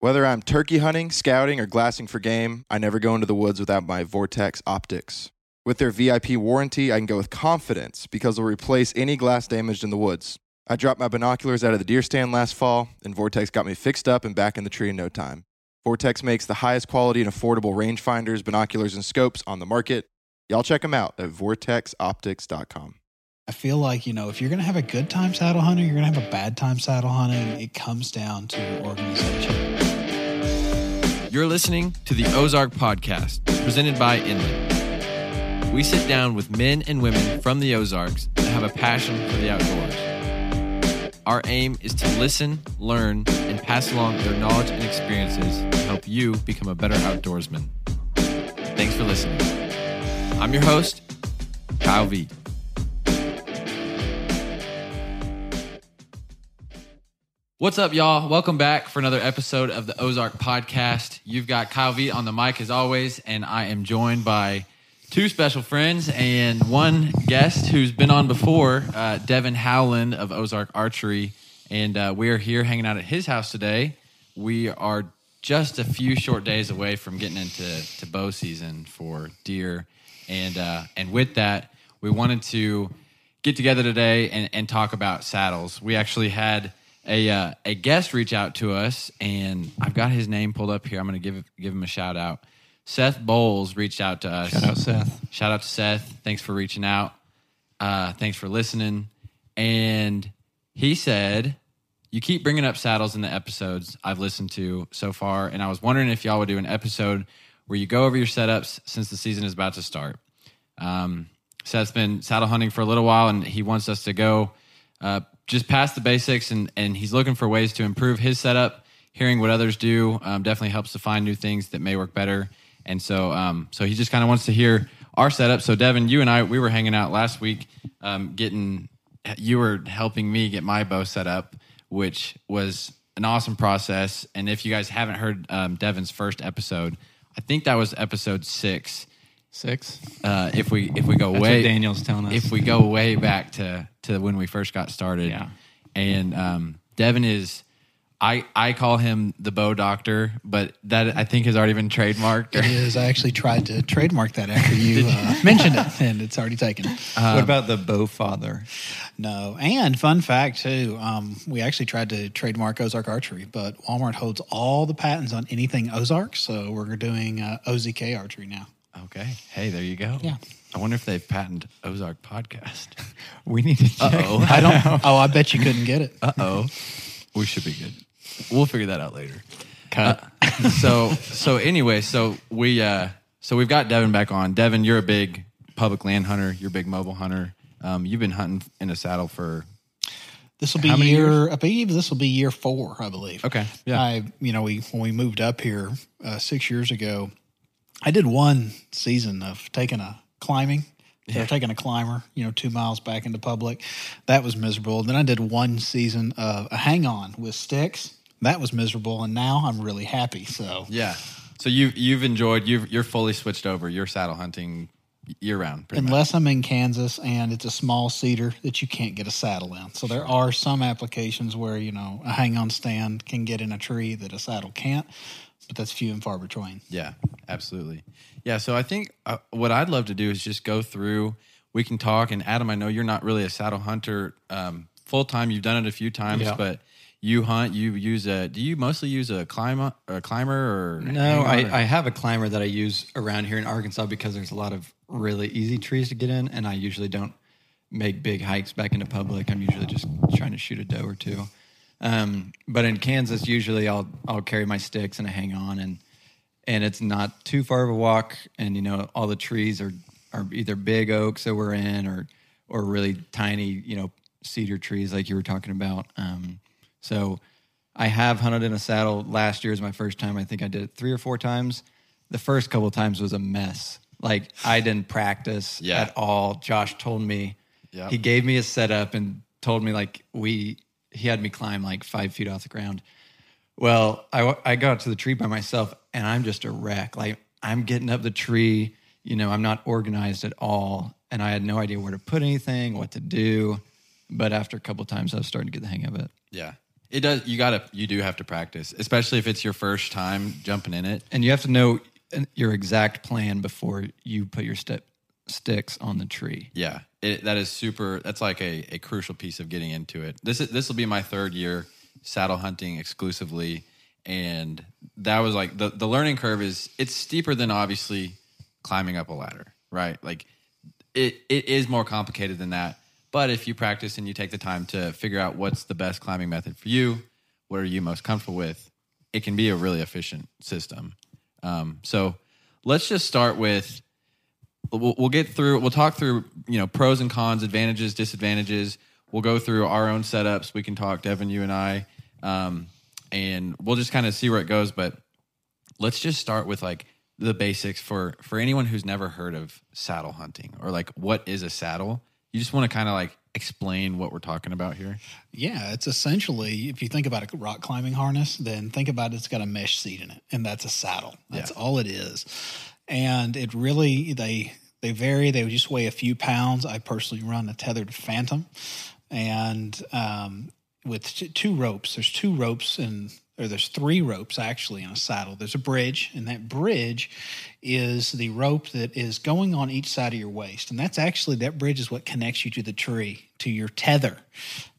Whether I'm turkey hunting, scouting, or glassing for game, I never go into the woods without my Vortex optics. With their VIP warranty, I can go with confidence because they'll replace any glass damaged in the woods. I dropped my binoculars out of the deer stand last fall, and Vortex got me fixed up and back in the tree in no time. Vortex makes the highest quality and affordable rangefinders, binoculars, and scopes on the market. Y'all check them out at vortexoptics.com. I feel like, you know, if you're going to have a good time saddle hunting, you're going to have a bad time saddle hunting. It comes down to organization. You're listening to the Ozark Podcast, presented by Inland. We sit down with men and women from the Ozarks that have a passion for the outdoors. Our aim is to listen, learn, and pass along their knowledge and experiences to help you become a better outdoorsman. Thanks for listening. I'm your host, Kyle Veit. What's up, y'all? Welcome back for another episode of the Ozark Podcast. You've got Kyle Veit on the mic as always, and I am joined by two special friends and one guest who's been on before, uh, Devin Howland of Ozark Archery. And uh, we are here hanging out at his house today. We are just a few short days away from getting into to bow season for deer. And, uh, and with that, we wanted to get together today and, and talk about saddles. We actually had a uh, a guest reach out to us, and I've got his name pulled up here. I'm going to give give him a shout out. Seth Bowles reached out to us. Shout out, Seth. Shout out to Seth. Thanks for reaching out. Uh, thanks for listening. And he said, "You keep bringing up saddles in the episodes I've listened to so far, and I was wondering if y'all would do an episode where you go over your setups since the season is about to start." Um, Seth's been saddle hunting for a little while, and he wants us to go uh, just past the basics, and and he's looking for ways to improve his setup. Hearing what others do um, definitely helps to find new things that may work better. And so, um, so he just kind of wants to hear our setup. So, Devin, you and I, we were hanging out last week, um, getting. You were helping me get my bow set up, which was an awesome process. And if you guys haven't heard um, Devin's first episode, I think that was episode six. Six. Uh, if we if we go That's way what Daniel's telling us. if we go way back to to when we first got started. Yeah. And um, Devin is, I I call him the bow doctor, but that I think has already been trademarked. It is. I actually tried to trademark that after you uh, mentioned it, and it's already taken. what about the bow father? No. And fun fact, too, um, we actually tried to trademark Ozark Archery, but Walmart holds all the patents on anything Ozark. So we're doing uh, OZK Archery now. Okay. Hey, there you go. Yeah. I wonder if they've patented Ozark podcast. We need to check. Uh-oh. I don't. oh, I bet you couldn't get it. Uh oh. we should be good. We'll figure that out later. Cut. so so anyway, so we uh so we've got Devin back on. Devin, you're a big public land hunter. You're a big mobile hunter. Um, you've been hunting in a saddle for This will be How many year. I believe this will be year four. I believe. okay. Yeah. I, you know, we when we moved up here uh, six years ago, I did one season of taking a climbing. So taking a climber, you know, two miles back into public. That was miserable. Then I did one season of a hang on with sticks. That was miserable. And now I'm really happy. So Yeah. So you've, you've enjoyed you've you're fully switched over. You're saddle hunting year round. Pretty much. unless I'm in Kansas and it's a small cedar that you can't get a saddle in. So there are some applications where, you know, a hang on stand can get in a tree that a saddle can't, but that's few and far between. Yeah, absolutely. Yeah. So I think uh, what I'd love to do is just go through. We can talk. And Adam, I know you're not really a saddle hunter um, full time. You've done it a few times, Yeah. but you hunt. You use a. Do you mostly use a climber, a climber, or No, I, or- I have a climber that I use around here in Arkansas because there's a lot of really easy trees to get in, and I usually don't make big hikes back into public. I'm usually just trying to shoot a doe or two. Um, but in Kansas, usually I'll I'll carry my sticks and I hang on, and and it's not too far of a walk, and you know all the trees are are either big oaks that we're in, or or really tiny, you know, cedar trees like you were talking about. Um, so I have hunted in a saddle. Last year was my first time. I think I did it three or four times. The first couple times was a mess. Like I didn't practice Yeah. at all. Josh told me Yep. he gave me a setup and told me like we he had me climb like five feet off the ground. Well, I I got to the tree by myself and I'm just a wreck. Like I'm getting up the tree, you know, I'm not organized at all, and I had no idea where to put anything, what to do. But after a couple times, I was starting to get the hang of it. Yeah. It does. You gotta. You do have to practice, especially if it's your first time jumping in it. And you have to know uh, your exact plan before you put your step sticks on the tree. Yeah, it, that is super. That's like a, a crucial piece of getting into it. This is this will be my third year saddle hunting exclusively, and that was like the the learning curve is it's steeper than obviously climbing up a ladder, right? Like it it is more complicated than that. But if you practice and you take the time to figure out what's the best climbing method for you, what are you most comfortable with, it can be a really efficient system. Um, so let's just start with we'll, we'll get through we'll talk through you know pros and cons advantages disadvantages we'll go through our own setups we can talk devin you and i um, and we'll just kind of see where it goes but let's just start with like the basics for for anyone who's never heard of saddle hunting or like what is a saddle you just want to kind of like explain what we're talking about here Yeah, it's essentially if you think about a rock climbing harness, then think about it's got a mesh seat in it, and that's a saddle. That's Yeah. all it is. And it really they they vary. They just weigh a few pounds. I personally run a Tethrd Phantom, and um, with two ropes. There's two ropes and or there's three ropes actually in a saddle. There's a bridge, and that bridge is the rope that is going on each side of your waist, and that's actually that bridge is what connects you to the tree, to your tether.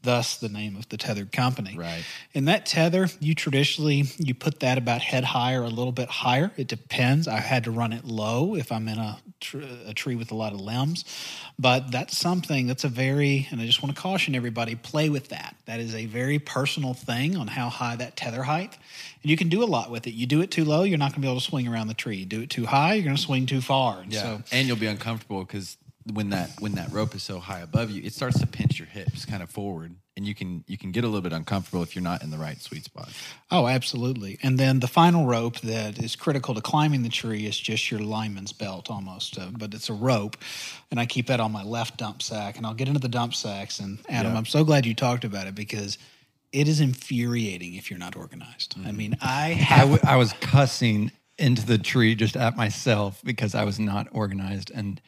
Thus, the name of the Tethrd company. Right. And that tether, you traditionally you put that about head high or a little bit higher. It depends. I had to run it low if I'm in a, tr- a tree with a lot of limbs, but that's something that's a very and I just want to caution everybody: play with that. That is a very personal thing on how high that tether height, and you can do a lot with it. You do it too low, you're not going to be able to swing around the tree. You do it too high, you're going to swing too far. And so and you'll be uncomfortable because when that when that rope is so high above you it starts to pinch your hips kind of forward and you can you can get a little bit uncomfortable if you're not in the right sweet spot Oh, absolutely. And then the final rope that is critical to climbing the tree is just your lineman's belt almost, uh, but it's a rope. And I keep that on my left dump sack. And I'll get into the dump sacks. And Adam, Yeah. I'm so glad you talked about it because it is infuriating if you're not organized. I mm. mean, I I, have. w- I was cussing into the tree just at myself because I was not organized and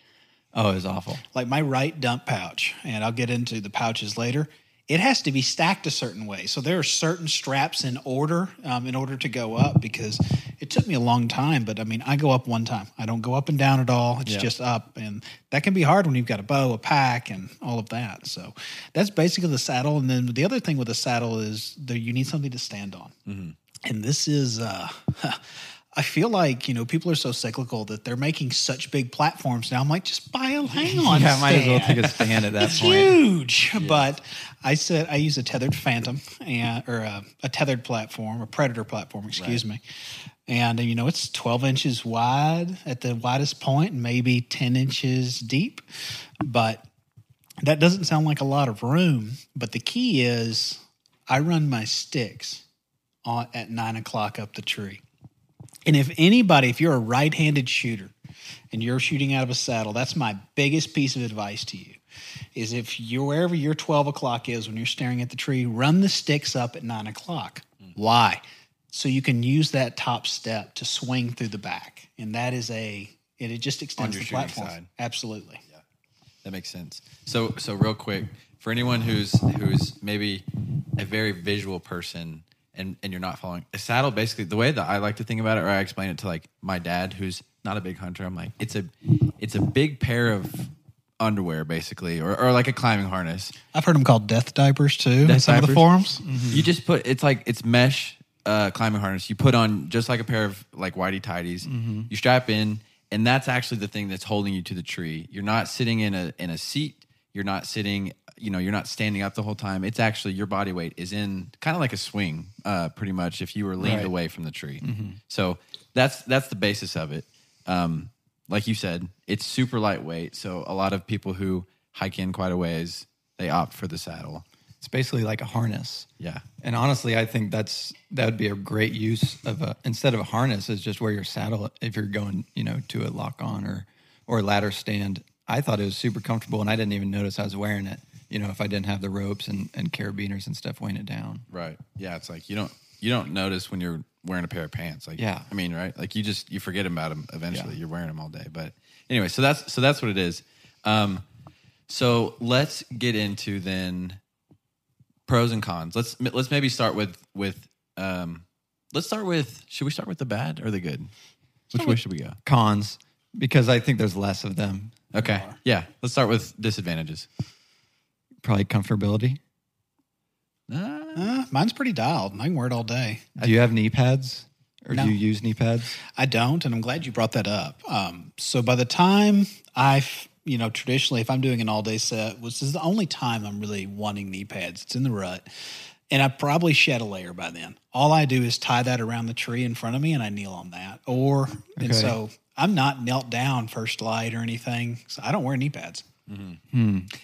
oh, it was awful. like my right dump pouch, and I'll get into the pouches later. It has to be stacked a certain way. So there are certain straps in order um, in order to go up because it took me a long time. But I mean, I go up one time. I don't go up and down at all. It's Yeah. just up, and that can be hard when you've got a bow, a pack, and all of that. So that's basically the saddle. And then the other thing with the saddle is that you need something to stand on. And this is, uh, I feel like you know people are so cyclical that they're making such big platforms now. I'm like, just buy a hang on. yeah, might as well take a stand at that It's point. huge. But I said I use a Tethrd Phantom and or a, a Tethrd platform, a Predator platform, excuse me. And you know it's 12 inches wide at the widest point, point, maybe 10 inches deep. But that doesn't sound like a lot of room. But the key is I run my sticks on, at nine o'clock up the tree. And if anybody, if you're a right handed shooter and you're shooting out of a saddle, that's my biggest piece of advice to you is if you're wherever your 12 o'clock is when you're staring at the tree, run the sticks up at nine o'clock. Why? So you can use that top step to swing through the back. And that is a, it, it just extends your the platform. side. Absolutely. That makes sense. So so real quick for anyone who's who's maybe a very visual person and and you're not following a saddle basically the way that I like to think about it or I explain it to like my dad who's not a big hunter I'm like it's a it's a big pair of underwear basically or, or like a climbing harness I've heard them called death diapers too in Death some of the diapers? forums. you just put it's like it's mesh uh, climbing harness. You put on just like a pair of like whitey tidies. You strap in, and that's actually the thing that's holding you to the tree. You're not sitting in a in a seat. You're not sitting. You know, you're not standing up the whole time. It's actually your body weight is in kind of like a swing, uh, pretty much. If you were leaned Right. away from the tree, so that's that's the basis of it. Um, like you said, it's super lightweight. So a lot of people who hike in quite a ways, they opt for the saddle. It's basically like a harness. Yeah. And honestly, I think that's that would be a great use of a instead of a harness is just wear your saddle if you're going, you know, to a lock on or or ladder stand. I thought it was super comfortable and I didn't even notice I was wearing it. You know, if I didn't have the ropes and, and carabiners and stuff weighing it down. Right. Yeah. It's like you don't you don't notice when you're wearing a pair of pants. Like Yeah. I mean, right? Like you just you forget about them eventually. Yeah. You're wearing them all day. But anyway, so that's so that's what it is. Um, so let's get into then pros and cons. Let's let's maybe start with with um, let's start with. Should we start with the bad or the good? Which way should we go? Cons, because I think there's less of them. Okay, yeah. Let's start with disadvantages. Probably comfortability. Uh, Uh, mine's pretty dialed. I can wear it all day. Do you have knee pads? Or No. do you use knee pads? I don't, and I'm glad you brought that up. Um, so by the time I've, you know, traditionally, if I'm doing an all day set, which is the only time I'm really wanting knee pads, it's in the rut, and I probably shed a layer by then. All I do is tie that around the tree in front of me, and I kneel on that. Or and so I'm not knelt down first light or anything, so I don't wear knee pads.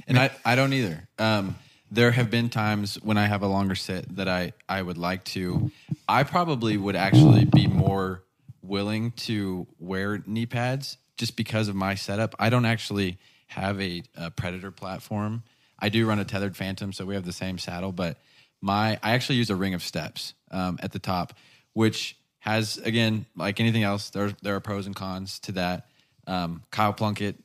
And I, I don't either. Um, there have been times when I have a longer sit that I, I would like to. I probably would actually be more willing to wear knee pads just because of my setup. I don't actually have a, a Predator platform. I do run a Tethrd Phantom, so we have the same saddle, but my I actually use a ring of steps um, at the top, which has again like anything else. There there are pros and cons to that. Um, Kyle Plunkett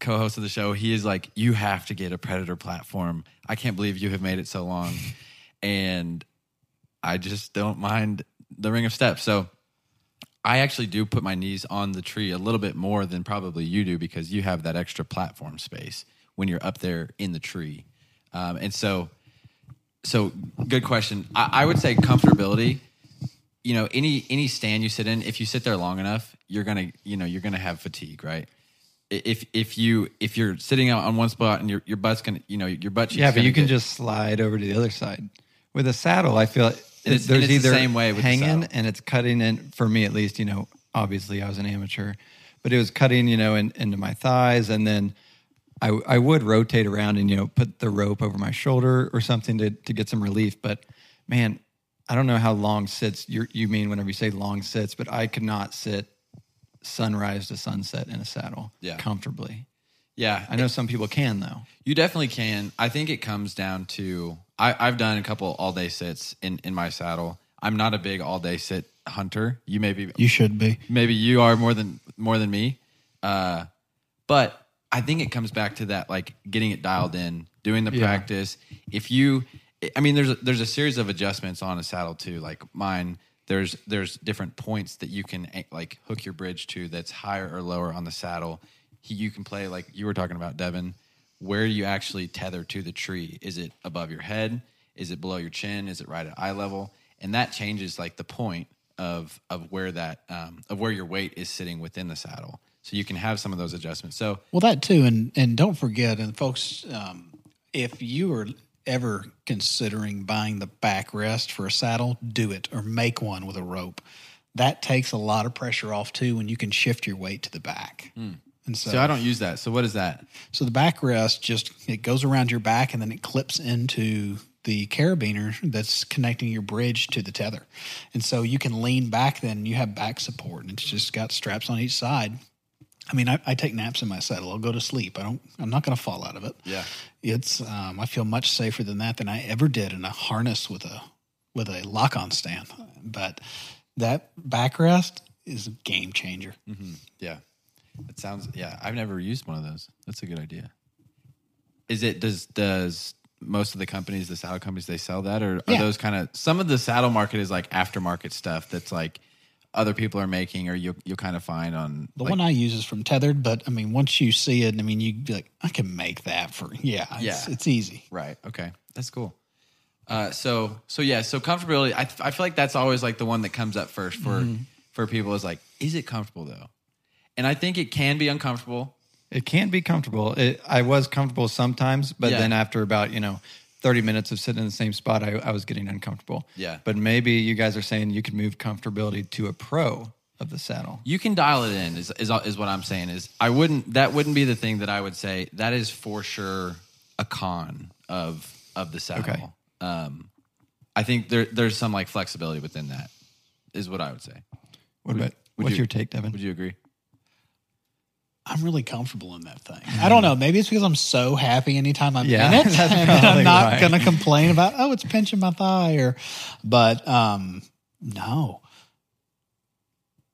co-host of the show, he is like, "You have to get a Predator platform. I can't believe you have made it so long," and I just don't mind the ring of steps. So I actually do put my knees on the tree a little bit more than probably you do because you have that extra platform space when you're up there in the tree, um, and so so good question. I, I would say comfortability you know any any stand you sit in if you sit there long enough you're gonna you know you're gonna have fatigue right if if you if you're sitting out on one spot and your your butt's gonna you know your butt Yeah, but you can get- just slide over to the other side. With a saddle, I feel it's- there's it's the either same way with the hanging saddle. and it's cutting in for me at least. You know, obviously I was an amateur, but it was cutting you know in, into my thighs, and then I I would rotate around and you know put the rope over my shoulder or something to to get some relief. But man, I don't know how long sits you you mean whenever you say long sits, but I could not sit sunrise to sunset in a saddle Yeah. comfortably. yeah I know some people can though. you definitely can i think it comes down to I, i've done a couple all day sits in in my saddle i'm not a big all day sit hunter you may be You should be. maybe you are more than more than me uh but i think it comes back to that like getting it dialed in doing the Yeah. practice if you i mean there's a, there's a series of adjustments on a saddle too like mine there's there's different points that you can eh, like hook your bridge to that's higher or lower on the saddle. He- you can play like you were talking about devin where you actually tether to the tree. Is it above your head? Is it below your chin? Is it right at eye level? And that changes like the point of of where that um, of where your weight is sitting within the saddle. So you can have some of those adjustments. So Well, that too, and and don't forget, and folks, um, if you are ever considering buying the backrest for a saddle, do it or make one with a rope. That takes a lot of pressure off too when you can shift your weight to the back. Hmm. And so, so i don't use that so what is that so the backrest just it goes around your back and then it clips into the carabiner that's connecting your bridge to the tether. And so you can lean back then and you have back support and it's just got straps on each side. I mean, I, I take naps in my saddle. I'll go to sleep. I don't. I'm not going to fall out of it. Yeah. It's. Um, I feel much safer than that than I ever did in a harness with a with a lock on stand. But that backrest is a game changer. Yeah. It sounds yeah, I've never used one of those. That's a good idea. Is it does does most of the companies, the saddle companies, they sell that or are Yeah. those kind of some of the saddle market is like aftermarket stuff that's like other people are making or you you'll kind of find on The like, one I use is from Tethrd, but I mean, once you see it, I mean, you'd be like, I can make that for yeah, it's, Yeah. it's easy. Right. Okay. That's cool. Uh, so so yeah. So comfortability. I I feel like that's always like the one that comes up first for Mm-hmm. for people is like, is it comfortable though? And I think it can be uncomfortable. It can be comfortable. It, I was comfortable sometimes, but Yeah. then after about you know thirty minutes of sitting in the same spot, I, I was getting uncomfortable. Yeah. But maybe you guys are saying you could move comfortability to a pro of the saddle. You can dial it in. Is, is is what I'm saying. Is I wouldn't. That wouldn't be the thing that I would say. That is for sure a con of of the saddle. Okay. Um, I think there there's some like flexibility within that. Is what I would say. What about would what's you- your take, Devin? Would you agree? I'm really comfortable in that thing. I don't know. Maybe it's because I'm so happy anytime I'm Yeah, in it, I'm not right. going to complain about oh, it's pinching my thigh or. But um, no.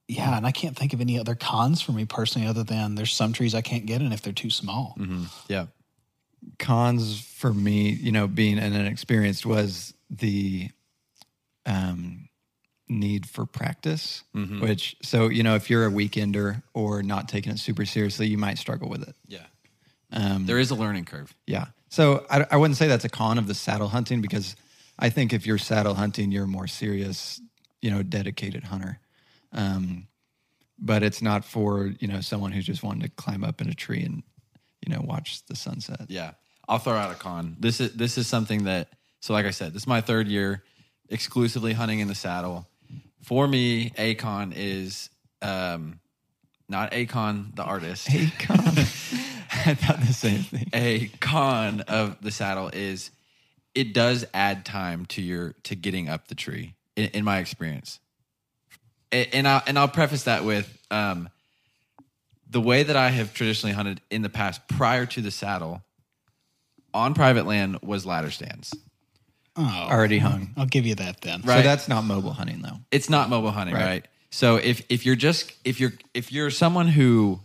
Yeah, and I can't think of any other cons for me personally, other than there's some trees I can't get in if they're too small. Mm-hmm. Yeah. cons for me, you know, being an inexperienced was the um, need for practice. Which, so you know, if you're a weekender or not taking it super seriously, you might struggle with it. Yeah. Um, There is a learning curve. Yeah. So I, I wouldn't say that's a con of the saddle hunting because I think if you're saddle hunting, you're a more serious, you know, dedicated hunter. Um, but it's not for you know someone who's just wanting to climb up in a tree and you know watch the sunset. Yeah. I'll throw out a con. This is this is something that so like I said, this is my third year exclusively hunting in the saddle. For me, a con is um not Akon the artist. Con. I thought the same thing. a con of the saddle is it does add time to your to getting up the tree in, in my experience and i and i'll preface that with um the way that i have traditionally hunted in the past prior to the saddle on private land was ladder stands Oh, Already hung. I'll give you that then. Right. So that's not mobile hunting though. it's not mobile hunting right. Right. so if if you're just if you're if you're someone who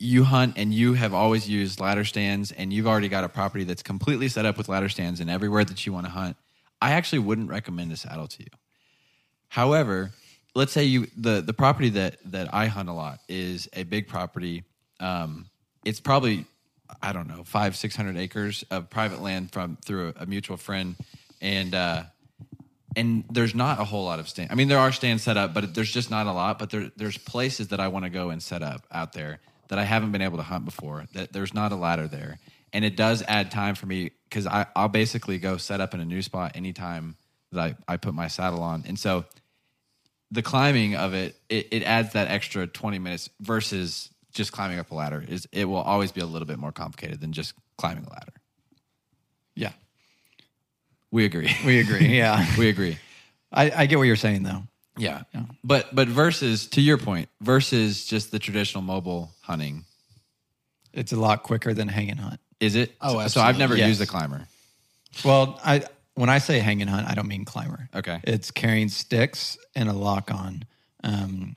you hunt and you have always used ladder stands and you've already got a property that's completely set up with ladder stands and everywhere that you want to hunt i actually wouldn't recommend a saddle to you however let's say you the the property that that i hunt a lot is a big property um it's probably i don't know five six hundred acres of private land from through a, mutual friend and uh and there's not a whole lot of stand. I mean, there are stands set up, but there's just not a lot. But there, there's places that I want to go and set up out there that I haven't been able to hunt before. That there's not a ladder there, and it does add time for me because I I'll basically go set up in a new spot anytime that I, I put my saddle on, and so the climbing of it, it, it adds that extra 20 minutes versus just climbing up a ladder. Is it will always be a little bit more complicated than just climbing a ladder. Yeah, We agree. we agree. Yeah, we agree. I, I get what you're saying though. Yeah. But but versus to your point, versus just the traditional mobile hunting, It's a lot quicker than hang and hunt. is it? Oh, So I've never Yes. used a climber. Well, I when I say hang and hunt, I don't mean climber. Okay. It's carrying sticks and a lock on. Um,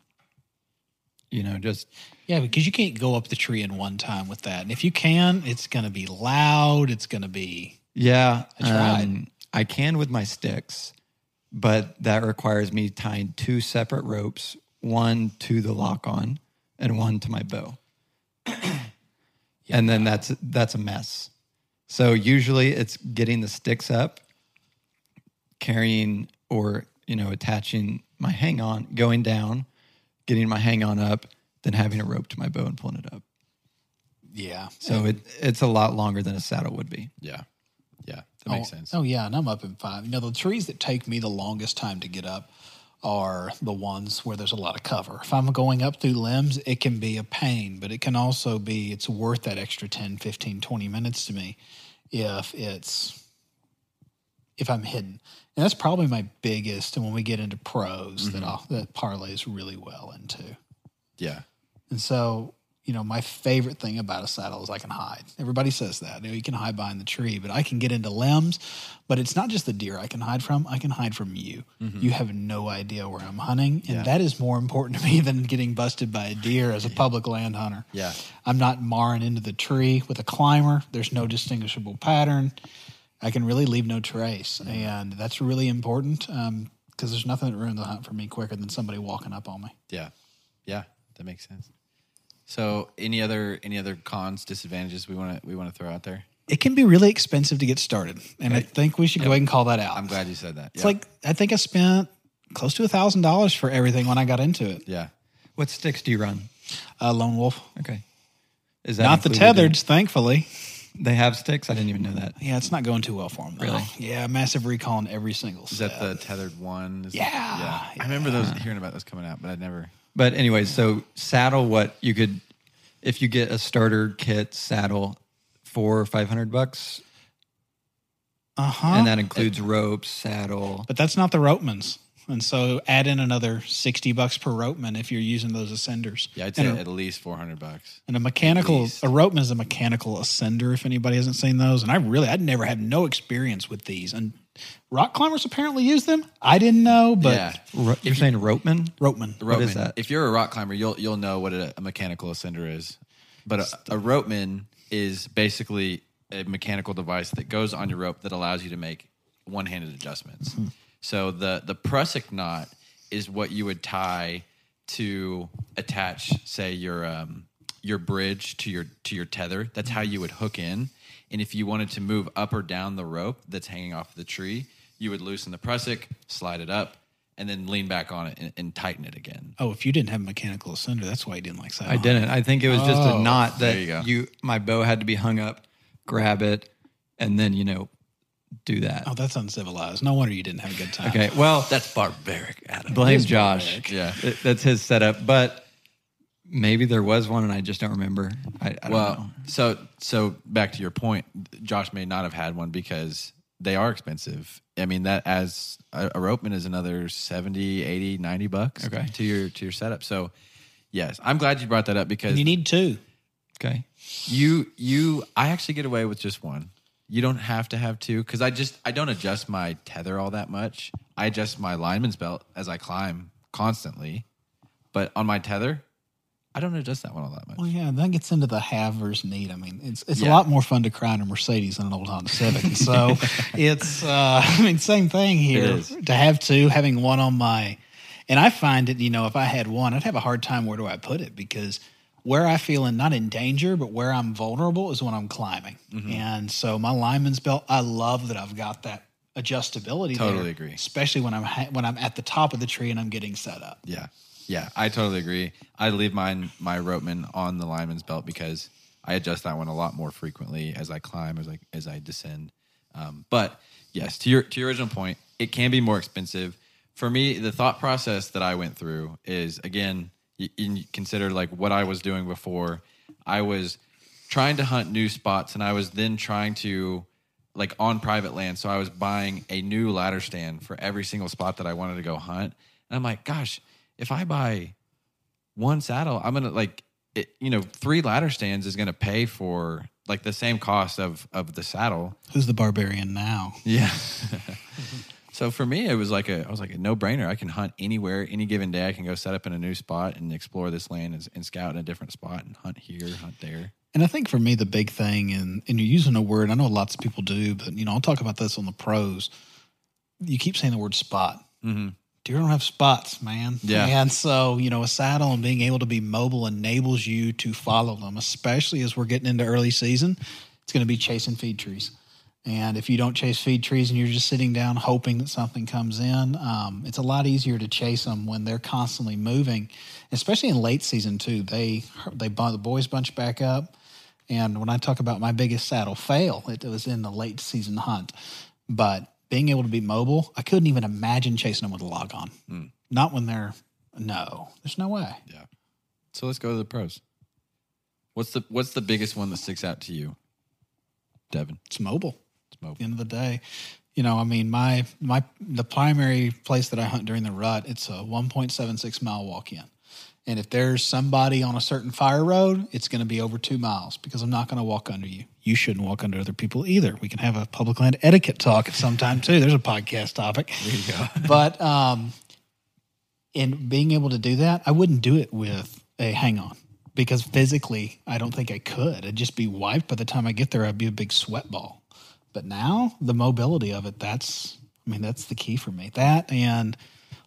you know, just Yeah, because you can't go up the tree in one time with that. And if you can, it's going to be loud. It's going to be. yeah. I tried. um, I can with my sticks, but that requires me tying two separate ropes, one to the lock on and one to my bow. and then that's that's a mess. So usually it's getting the sticks up, carrying or you know attaching my hang on, going down, getting my hang on up, then having a rope to my bow and pulling it up. Yeah. So it it's a lot longer than a saddle would be. Yeah. Yeah. That oh, makes oh, sense. Oh yeah, and I'm up in five. You know, the trees that take me the longest time to get up are the ones where there's a lot of cover. If I'm going up through limbs, it can be a pain, but it can also be it's worth that extra 10, 15, 20 minutes to me if it's if I'm hidden. And that's probably my biggest and when we get into pros that mm-hmm. I'll, that parlays really well into. Yeah. And so, you know, my favorite thing about a saddle is I can hide. Everybody says that. You, know, you can hide behind the tree, but I can get into limbs. But it's not just the deer I can hide from, I can hide from you. Mm-hmm. You have no idea where I'm hunting. And that is more important to me than getting busted by a deer as a public land hunter. Yeah. I'm not marring into the tree with a climber. There's no distinguishable pattern. I can really leave no trace. And that's really important because there's nothing that ruins the hunt for me quicker than somebody walking up on me. Yeah. Yeah. That makes sense. So any other any other cons, disadvantages we want to we want to throw out there? it can be really expensive to get started. And I think we should go ahead and call that out. I'm glad you said that. It's like I think I spent close to a thousand dollars for everything when I got into it. yeah. What sticks do you run? Uh, Lone Wolf, Okay. Is that not the included in- thankfully. They have sticks. I didn't even know that. Yeah, it's not going too well for them. Though. Really? Yeah, massive recall on every single. Is that the Tethrd one? Is Yeah, yeah. I remember those hearing about those coming out, but I never. But anyways, so saddle, what you could, if you get a starter kit saddle, four or five hundred bucks, Uh huh. and that includes ropes, saddle. but that's not the ropeman's. And so add in another sixty bucks per ropeman if you're using those ascenders. Yeah, I'd say and, a, at least four hundred bucks. and a mechanical least. a ropeman is a mechanical ascender. If anybody hasn't seen those, and I really I'd never had no experience with these. And rock climbers apparently use them. I didn't know, but yeah. Ro- you're saying ropeman? ropeman. The What is ropeman. that? If you're a rock climber, you'll you'll know what a, a mechanical ascender is. But a, a ropeman is basically a mechanical device that goes on your rope that allows you to make one-handed adjustments. Mm-hmm. So the the prusik knot is what you would tie to attach, say your um, your bridge to your to your tether. That's how you would hook in. And if you wanted to move up or down the rope that's hanging off the tree, you would loosen the prusik, slide it up, and then lean back on it and, and tighten it again. Oh, if you didn't have mechanical ascender, that's why you didn't like saddle. I didn't. I think it was just Oh, a knot that you go. you my bow had to be hung up, grab it, and then you know do that. Oh, that's uncivilized. No wonder you didn't have a good time. Okay, well, That's barbaric, Adam. blame Josh. barbaric. Yeah. Th- that's his setup. But maybe there was one, and I just don't remember. I, I don't Well, know. so so back to your point, Josh may not have had one because they are expensive. I mean that as a, a ropeman is another 70, 80, 90 bucks Okay. to your to your setup. So yes, I'm glad you brought that up because And you need two. Okay, you you I actually get away with just one. You don't have to have two because I just I don't adjust my tether all that much. I adjust my lineman's belt as I climb constantly, but on my tether, I don't adjust that one all that much. Well, yeah, that gets into the have versus need. I mean, it's it's a lot more fun to cry in a Mercedes than an old Honda Civic. So it's, uh, I mean, same thing here. To have two, having one on my, and I find it, you know, if I had one, I'd have a hard time. Where do I put it? Because where I feel in not in danger, but where I'm vulnerable is when I'm climbing. Mm-hmm. And so my lineman's belt, I love that I've got that adjustability. Totally there, agree. Especially when I'm ha- when I'm at the top of the tree and I'm getting set up. Yeah. Yeah. I totally agree. I leave mine, my ropeman on the lineman's belt because I adjust that one a lot more frequently as I climb, as I, as I descend. Um, but yes, to your, to your original point, it can be more expensive. For me, the thought process that I went through is again, you, you consider like what I was doing before. I was trying to hunt new spots and I was then trying to like on private land. So I was buying a new ladder stand for every single spot that I wanted to go hunt. And I'm like, gosh, if I buy one saddle, I'm gonna like it, you know, three ladder stands is gonna pay for like the same cost of of the saddle. Who's the barbarian now? Yeah. so for me, it was like a I was like a no brainer. I can hunt anywhere, any given day. I can go set up in a new spot and explore this land and, and scout in a different spot and hunt here, hunt there. And I think for me, the big thing, and, and you're using a word, I know lots of people do, but you know, I'll talk about this on the pros. You keep saying the word spot. Mm-hmm. Deer don't have spots, man. Yeah. And so, you know, a saddle and being able to be mobile enables you to follow them, especially as we're getting into early season. It's going to be chasing feed trees. And if you don't chase feed trees and you're just sitting down hoping that something comes in, um, it's a lot easier to chase them when they're constantly moving, especially in late season too. They they the boys bunch back up, and when I talk about my biggest saddle fail, it was in the late season hunt. But being able to be mobile, I couldn't even imagine chasing them with a lock on. Not when they're no, there's no way. Yeah. So let's go to the pros. What's the what's the biggest one that sticks out to you, Devin? It's mobile. At the end of the day, you know, I mean, my my the primary place that I hunt during the rut, it's a 1.76 mile walk in. And if there's somebody on a certain fire road, it's going to be over two miles because I'm not going to walk under you. You shouldn't walk under other people either. We can have a public land etiquette talk at some time too. There's a podcast topic. There you go. but um, in being able to do that, I wouldn't do it with a hang on because physically, I don't think I could. I'd just be wiped by the time I get there. I'd be a big sweat ball. But now the mobility of it, that's, I mean, that's the key for me. That and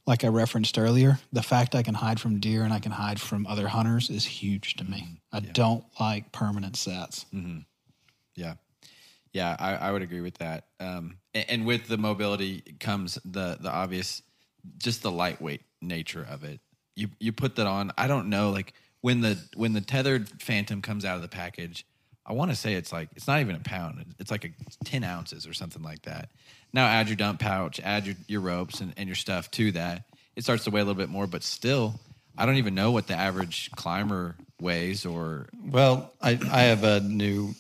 like I referenced earlier, the fact I can hide from deer and I can hide from other hunters is huge to me. I don't like permanent sets. Yeah. Yeah, I, I would agree with that. Um, and, and with the mobility comes the the obvious, just the lightweight nature of it. You you put that on. I don't know, like when the when the Tethrd Phantom comes out of the package, I want to say it's like it's not even a pound. It's like a ten ounces or something like that. Now add your dump pouch, add your, your ropes and, and your stuff to that. It starts to weigh a little bit more, but still, I don't even know what the average climber weighs or Well, I, I have a new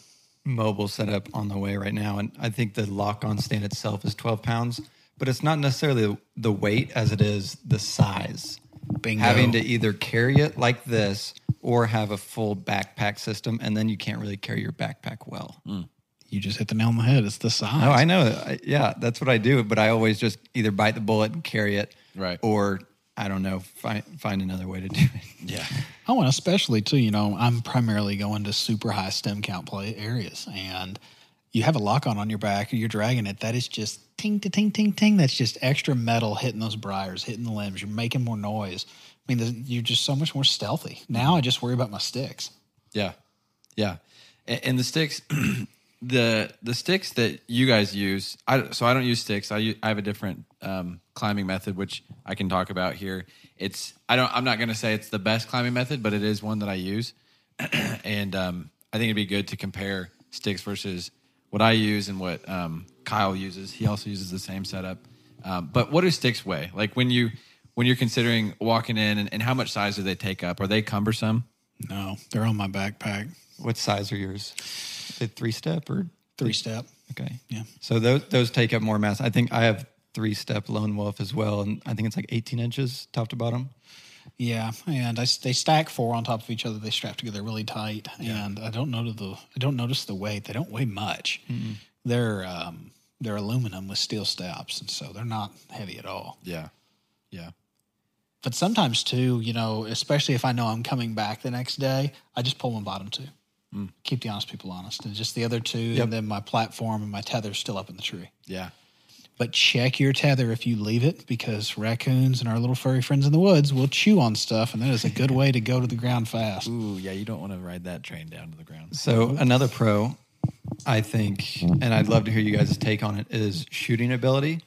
mobile setup on the way right now, and I think the lock on stand itself is 12 pounds, but it's not necessarily the weight as it is the size. Bingo. Having to either carry it like this or have a full backpack system, and then you can't really carry your backpack well. Mm. You just hit the nail on the head. It's the size. Oh, I know. I, yeah, that's what I do. But I always just either bite the bullet and carry it, Right. Or I don't know, find find another way to do it. yeah. Oh, and especially too, you know, I'm primarily going to super high stem count play areas, and you have a lock on on your back or you're dragging it, that is just ting to ting ting ting. That's just extra metal hitting those briars, hitting the limbs. You're making more noise. I mean, you're just so much more stealthy. Now I just worry about my sticks. Yeah, yeah, and, and the sticks, the the sticks that you guys use. I so I don't use sticks. I I have a different um, climbing method, which I can talk about here. It's I don't I'm not going to say it's the best climbing method, but it is one that I use, and um, I think it'd be good to compare sticks versus what I use and what um, Kyle uses. He also uses the same setup. Um, but what do sticks weigh? Like when you when you're considering walking in, and, and how much size do they take up? Are they cumbersome? No, they're on my backpack. What size are yours? Is it three step or Three step. Okay. Yeah. So those those take up more mass. I think I have three step lone wolf as well, and I think it's like 18 inches top to bottom. Yeah, and I, they stack four on top of each other. They strap together really tight, and I don't notice the I don't notice the weight. They don't weigh much. They're um, they're aluminum with steel steps, and so they're not heavy at all. Yeah, yeah. But sometimes too, you know, especially if I know I'm coming back the next day, I just pull my bottom two. Hmm. Keep the honest people honest, and just the other two, and then my platform and my tether's still up in the tree. Yeah. But check your tether if you leave it because raccoons and our little furry friends in the woods will chew on stuff, and that is a good way to go to the ground fast. Ooh, yeah. You don't want to ride that train down to the ground. So another pro, I think, and I'd love to hear you guys' take on it, is shooting ability.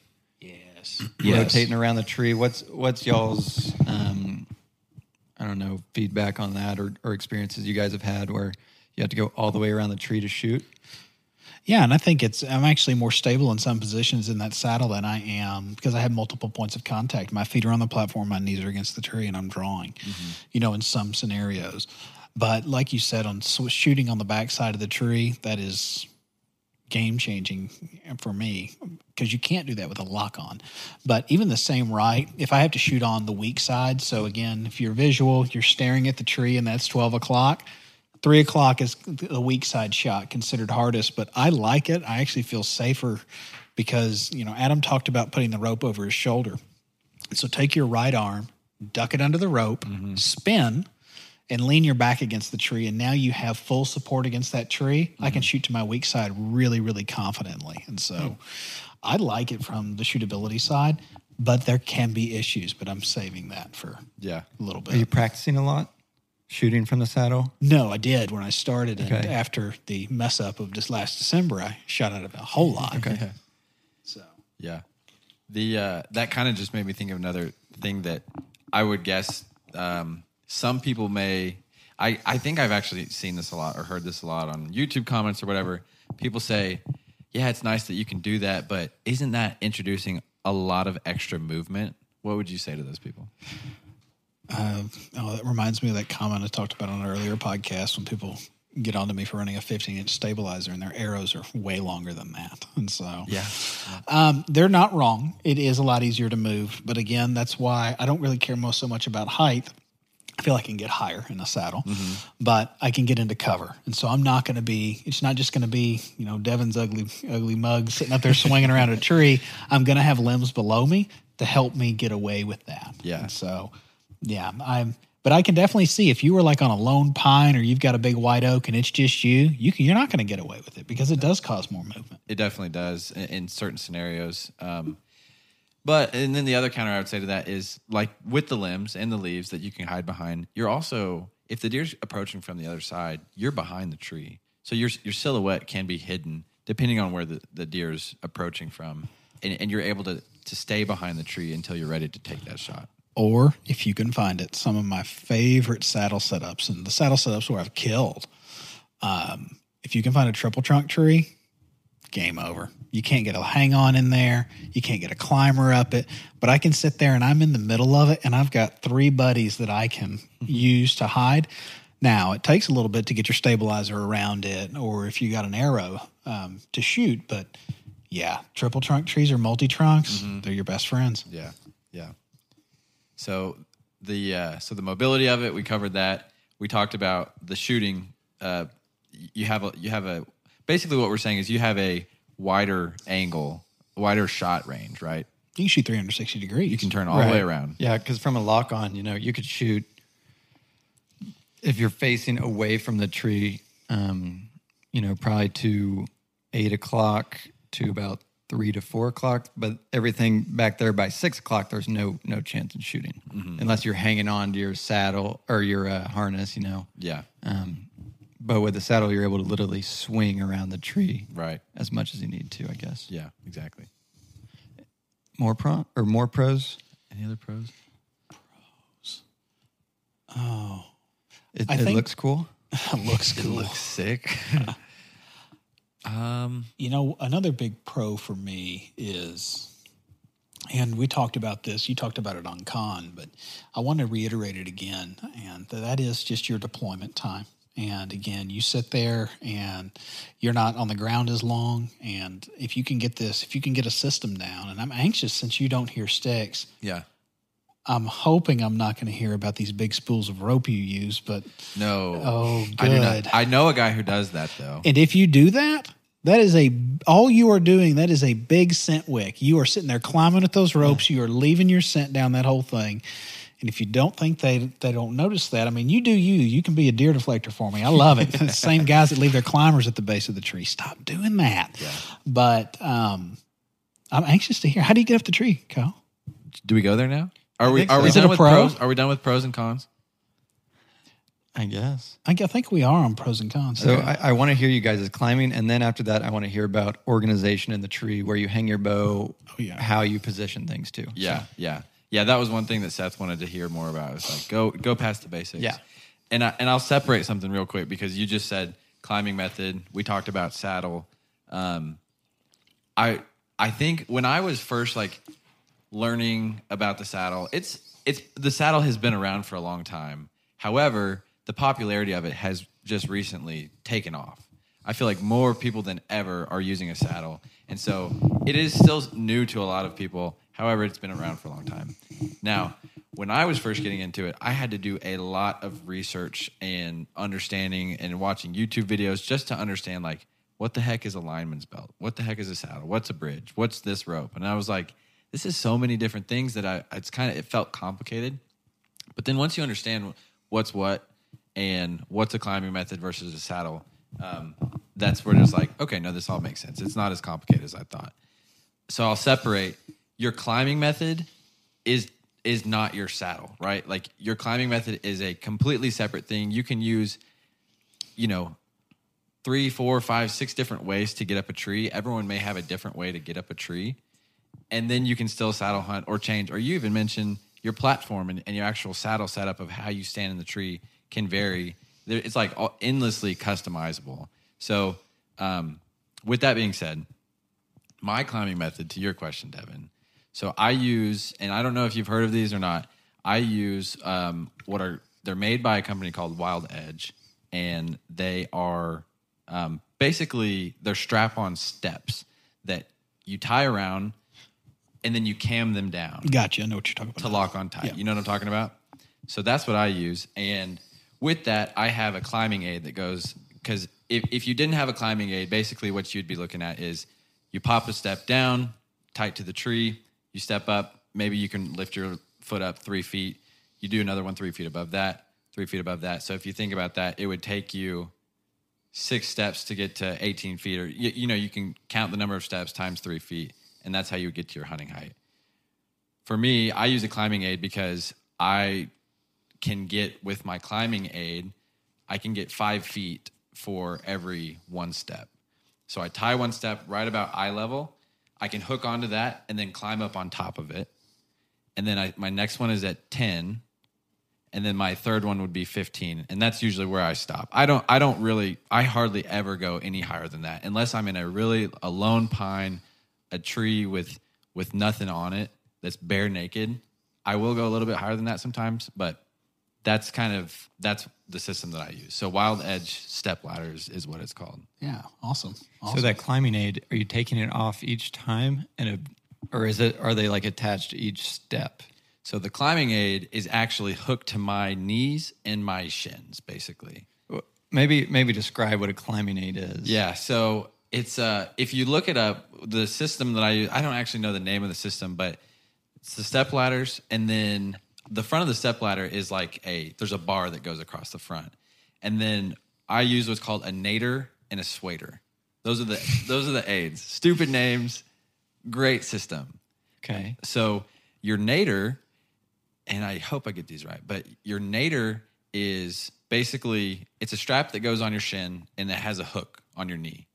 Yes. rotating around the tree. What's what's y'all's um, I don't know feedback on that or, or experiences you guys have had where you have to go all the way around the tree to shoot? Yeah, and I think it's I'm actually more stable in some positions in that saddle than I am because I have multiple points of contact. My feet are on the platform, my knees are against the tree, and I'm drawing. You know, in some scenarios, but like you said, on sw- shooting on the backside of the tree, that is game changing for me because you can't do that with a lock on. But even the same right, if I have to shoot on the weak side, so again, if you're visual, you're staring at the tree and that's 12 o'clock. Three o'clock is the weak side shot considered hardest, but I like it. I actually feel safer because, you know, Adam talked about putting the rope over his shoulder. So take your right arm, duck it under the rope, mm-hmm. spin, and lean your back against the tree. And now you have full support against that tree. I can shoot to my weak side really, really confidently. And so I like it from the shootability side, but there can be issues, but I'm saving that for Yeah. a little bit. Are you practicing a lot shooting from the saddle? No, I did when I started. And after the mess up of this last December, I shot out of a whole lot. Okay. So Yeah. The uh, that kind of just made me think of another thing that I would guess um, some people may. I I think I've actually seen this a lot or heard this a lot on YouTube comments or whatever. People say, "Yeah, it's nice that you can do that, but isn't that introducing a lot of extra movement?" What would you say to those people? Uh, oh, that reminds me of that comment I talked about on an earlier podcast when people get onto me for running a 15 inch stabilizer and their arrows are way longer than that. And so, Yeah. um, they're not wrong. It is a lot easier to move. But again, that's why I don't really care most so much about height. I feel I can get higher in the saddle, but I can get into cover. And so I'm not going to be, it's not just going to be, you know, Devin's ugly, ugly mug sitting up there swinging around a tree. I'm going to have limbs below me to help me get away with that. Yeah. And so, yeah, I'm, but I can definitely see if you were like on a lone pine or you've got a big white oak and it's just you, you can, you're not going to get away with it because it does cause more movement. It definitely does in, in certain scenarios. Um, but and then the other counter I would say to that is like with the limbs and the leaves that you can hide behind. You're also if the deer's approaching from the other side, you're behind the tree, so your your silhouette can be hidden depending on where the the deer's approaching from, and, and you're able to to stay behind the tree until you're ready to take that shot. or if you can find it, some of my favorite saddle setups and the saddle setups where I've killed. Um, if you can find a triple trunk tree, game over. You can't get a hang on in there. You can't get a climber up it. But I can sit there and I'm in the middle of it and I've got three buddies that I can use to hide. Now, it takes a little bit to get your stabilizer around it or if you got an arrow um, to shoot. But yeah, triple trunk trees or multi trunks, they're your best friends. Yeah, yeah. So the uh, so the mobility of it, we covered that. We talked about the shooting. Uh, you have a you have a basically what we're saying is you have a wider angle, wider shot range, right? You can shoot 360 degrees. You can turn all the way around. Yeah, because from a lock on, you know, you could shoot if you're facing away from the tree, um, you know, probably to eight o'clock to about three to four o'clock. But everything back there by six o'clock, there's no no chance in shooting unless you're hanging on to your saddle or your uh, harness. You know. Yeah. Um, but with the saddle, you're able to literally swing around the tree Right. as much as you need to. I guess. Yeah. Exactly. More pro or more pros. Any other pros? Oh, It, I it think- looks cool. looks cool. Looks sick. um. You know, another big pro for me is, and we talked about this, you talked about it on con, but I want to reiterate it again. And that is just your deployment time. And again, you sit there and you're not on the ground as long. And if you can get this, if you can get a system down, and I'm anxious since you don't hear sticks, Yeah. I'm hoping I'm not going to hear about these big spools of rope you use. But No. oh, I do good. not. I know a guy who does that though. And if you do that, that is a all you are doing. That is a big scent wick. You are sitting there climbing at those ropes. You are leaving your scent down that whole thing. And if you don't think they they don't notice that, I mean, you do you. You can be a deer deflector for me. I love it. the same guys that leave their climbers at the base of the tree. Stop doing that. Yeah. But um, I'm anxious to hear. How do you get up the tree, Kyle? Do we go there now? Are we? think Are so. we Is it done a with pro? pros? Are we done with pros and cons? I guess. I, I think we are on pros and cons. So I, I want to hear you guys' climbing, and then after that, I want to hear about organization in the tree, where you hang your bow, Oh, yeah. how you position things too. Yeah, yeah, yeah. That was one thing that Seth wanted to hear more about. It's like go go past the basics. Yeah. and I, and I'll separate something real quick because you just said climbing method. We talked about saddle. Um, I I think when I was first like learning about the saddle, it's it's the saddle has been around for a long time. However, the popularity of it has just recently taken off. I feel like more people than ever are using a saddle. And so it is still new to a lot of people. However, it's been around for a long time. Now, when I was first getting into it, I had to do a lot of research and understanding and watching YouTube videos just to understand like what the heck is a lineman's belt? What the heck is a saddle? What's a bridge? What's this rope? And I was like, this is so many different things that I it's kind of it felt complicated. But then once you understand what's what and what's a climbing method versus a saddle, um, that's where it's like, okay, no, this all makes sense. It's not as complicated as I thought. So I'll separate your climbing method is is not your saddle, right? Like your climbing method is a completely separate thing. You can use, you know, three, four, five, six different ways to get up a tree. Everyone may have a different way to get up a tree and then you can still saddle hunt or change. Or you even mentioned your platform and, and your actual saddle setup of how you stand in the tree can vary. It's like endlessly customizable. So, um, with that being said, my climbing method to your question, Devin. So I use, and I don't know if you've heard of these or not. I use um, what are they're made by a company called Wild Edge, and they are um, basically they're strap-on steps that you tie around, and then you cam them down Gotcha. I know what you're talking about. to lock on tight. Yeah. You know what I'm talking about? So that's what I use. And with that, I have a climbing aid that goes because if, if you didn't have a climbing aid, basically what you'd be looking at is you pop a step down, tight to the tree, you step up, maybe you can lift your foot up three feet, you do another one three feet above that, three feet above that. So if you think about that, it would take you six steps to get to 18 feet, or you, you know, you can count the number of steps times three feet, and that's how you get to your hunting height for me, I use a climbing aid because I can get with my climbing aid, I can get five feet for every one step. So I tie one step right about eye level. I can hook onto that and then climb up on top of it. And then I, my next one is at 10. And then my third one would be 15. And that's usually where I stop. I don't, I don't really, I hardly ever go any higher than that unless I'm in a really, a lone pine, a tree with, with nothing on it that's bare naked. I will go a little bit higher than that sometimes, but that's kind of that's the system that I use. So Wild Edge step ladders is what it's called. Yeah. Awesome. awesome. So that climbing aid, are you taking it off each time, and a, or is it are they like attached to each step? So the climbing aid is actually hooked to my knees and my shins, basically. Maybe maybe describe what a climbing aid is. Yeah. So it's uh if you look it up, the system that I use, I don't actually know the name of the system, but it's the step ladders, and then the front of the step ladder is like a there's a bar that goes across the front, and then I use what's called a nader and a swader. Those are the those are the aids. Stupid names, great system. Okay. So your nader, and I hope I get these right, but your nader is basically it's a strap that goes on your shin and it has a hook on your knee,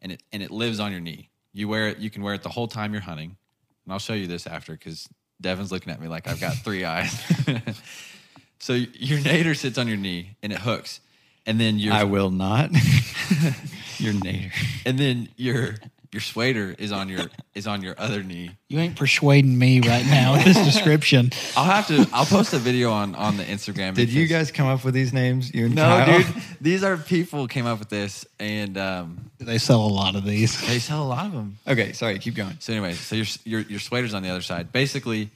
and it and it lives on your knee. You wear it. You can wear it the whole time you're hunting, and I'll show you this after because Devin's looking at me like I've got three eyes. so your nader sits on your knee and it hooks, and then your I will not. Your nader, and then your your swader is on your is on your other knee. You ain't persuading me right now with this description. I'll have to. I'll post a video on on the Instagram. Did you guys come up with these names? You and No, Kyle? dude. These are people came up with this, and um, They sell a lot of these. they sell a lot of them. Okay, sorry. Keep going. So anyway, so your your your swader's on the other side. Basically,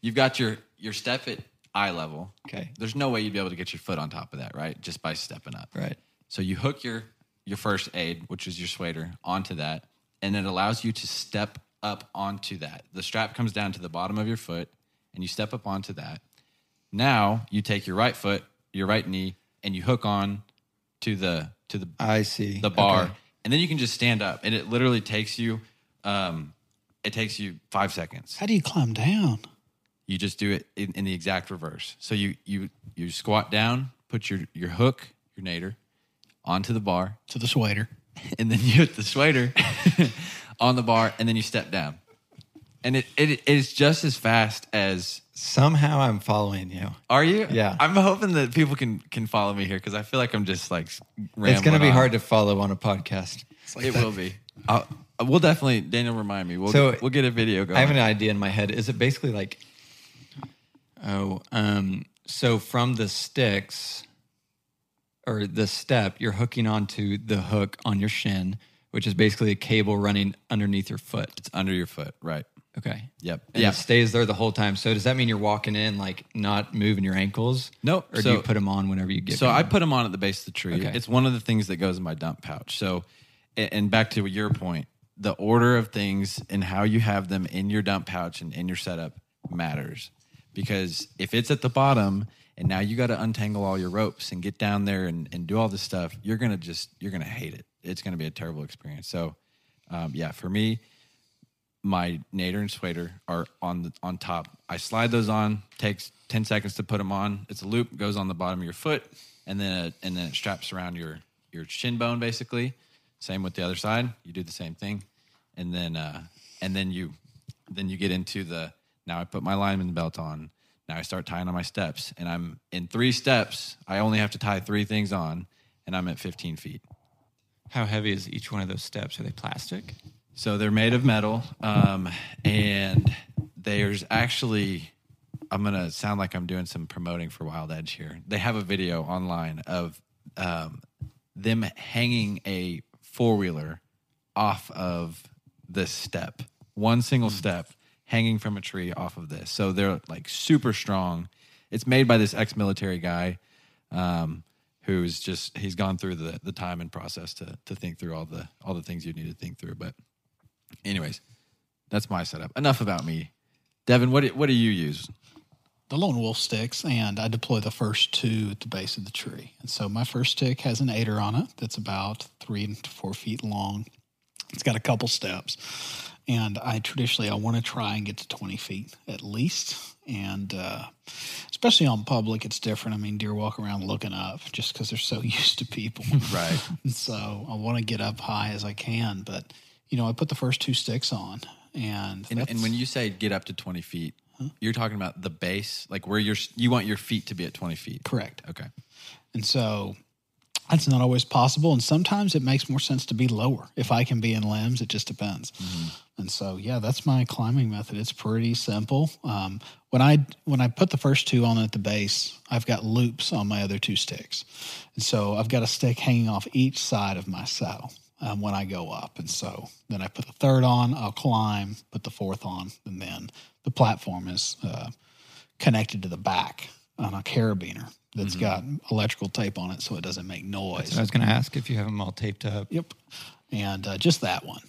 you've got your your step at eye level. Okay. There's no way you'd be able to get your foot on top of that, right? Just by stepping up. Right. So you hook your your first aid, which is your swader, onto that, and it allows you to step up onto that. The strap comes down to the bottom of your foot, and you step up onto that. Now you take your right foot, your right knee, and you hook on to the to the I see. the bar, Okay. and then you can just stand up, and it literally takes you. Um, it takes you five seconds. How do you climb down? You just do it in, in the exact reverse. So you you you squat down, put your your hook, your nader, onto the bar, To the swader. and then you hit the swader on the bar, and then you step down. And it, it is just as fast as. Somehow I'm following you. Are you? Yeah. I'm hoping that people can can follow me here because I feel like I'm just like. it's going to be on. hard to follow on a podcast. it will be. I'll, we'll definitely. Daniel, remind me. We'll So, we'll get a video going. I have an idea in my head. Is it basically like, oh, um, so from the sticks or the step, you're hooking onto the hook on your shin, which is basically a cable running underneath your foot. It's under your foot, right? Okay. Yep. And yeah. it stays there the whole time. So does that mean you're walking in like not moving your ankles? Nope. Or do So- you put them on whenever you get? So I put them on at the base of the tree. Okay. It's one of the things that goes in my dump pouch. So, and back to your point, the order of things and how you have them in your dump pouch and in your setup matters. Because if it's at the bottom and now you got to untangle all your ropes and get down there and, and do all this stuff, you're gonna just you're gonna hate it. It's gonna be a terrible experience. So, um, yeah, for me, my nader and swader are on the on top. I slide those on. Takes ten seconds to put them on. It's a loop goes on the bottom of your foot, and then it, and then it straps around your your shin bone basically. Same with the other side. You do the same thing, and then uh, and then you then you get into the now I put my lineman belt on. Now I start tying on my steps, and I'm in three steps. I only have to tie three things on, and I'm at 15 feet. How heavy is each one of those steps? Are they plastic? So they're made of metal, um, and there's actually. I'm gonna sound like I'm doing some promoting for Wild Edge here. They have a video online of um, them hanging a four wheeler off of this step, one single step hanging from a tree off of this. So they're like super strong. It's made by this ex-military guy um, who's just he's gone through the the time and process to to think through all the all the things you need to think through. But anyways, that's my setup. Enough about me. Devin, what do, what do you use? the lone wolf sticks and i deploy the first two at the base of the tree and so my first stick has an aider on it that's about three to four feet long it's got a couple steps and i traditionally i want to try and get to 20 feet at least and uh, especially on public it's different i mean deer walk around looking up just because they're so used to people Right. so i want to get up high as i can but you know i put the first two sticks on and And, and when you say get up to 20 feet, you're talking about the base, like where you're, you want your feet to be at 20 feet. correct Okay. And so that's not always possible. And sometimes it makes more sense to be lower. If I can be in limbs, it just depends. And so, yeah, that's my climbing method. It's pretty simple. Um, when I when I put the first two on at the base, I've got loops on my other two sticks, and so I've got a stick hanging off each side of my saddle um, when I go up. And so then I put the third on, I'll climb, put the fourth on, and then the platform is uh, connected to the back on a carabiner that's got electrical tape on it so it doesn't make noise. I was going to ask if you have them all taped up. Yep. And uh, just that one.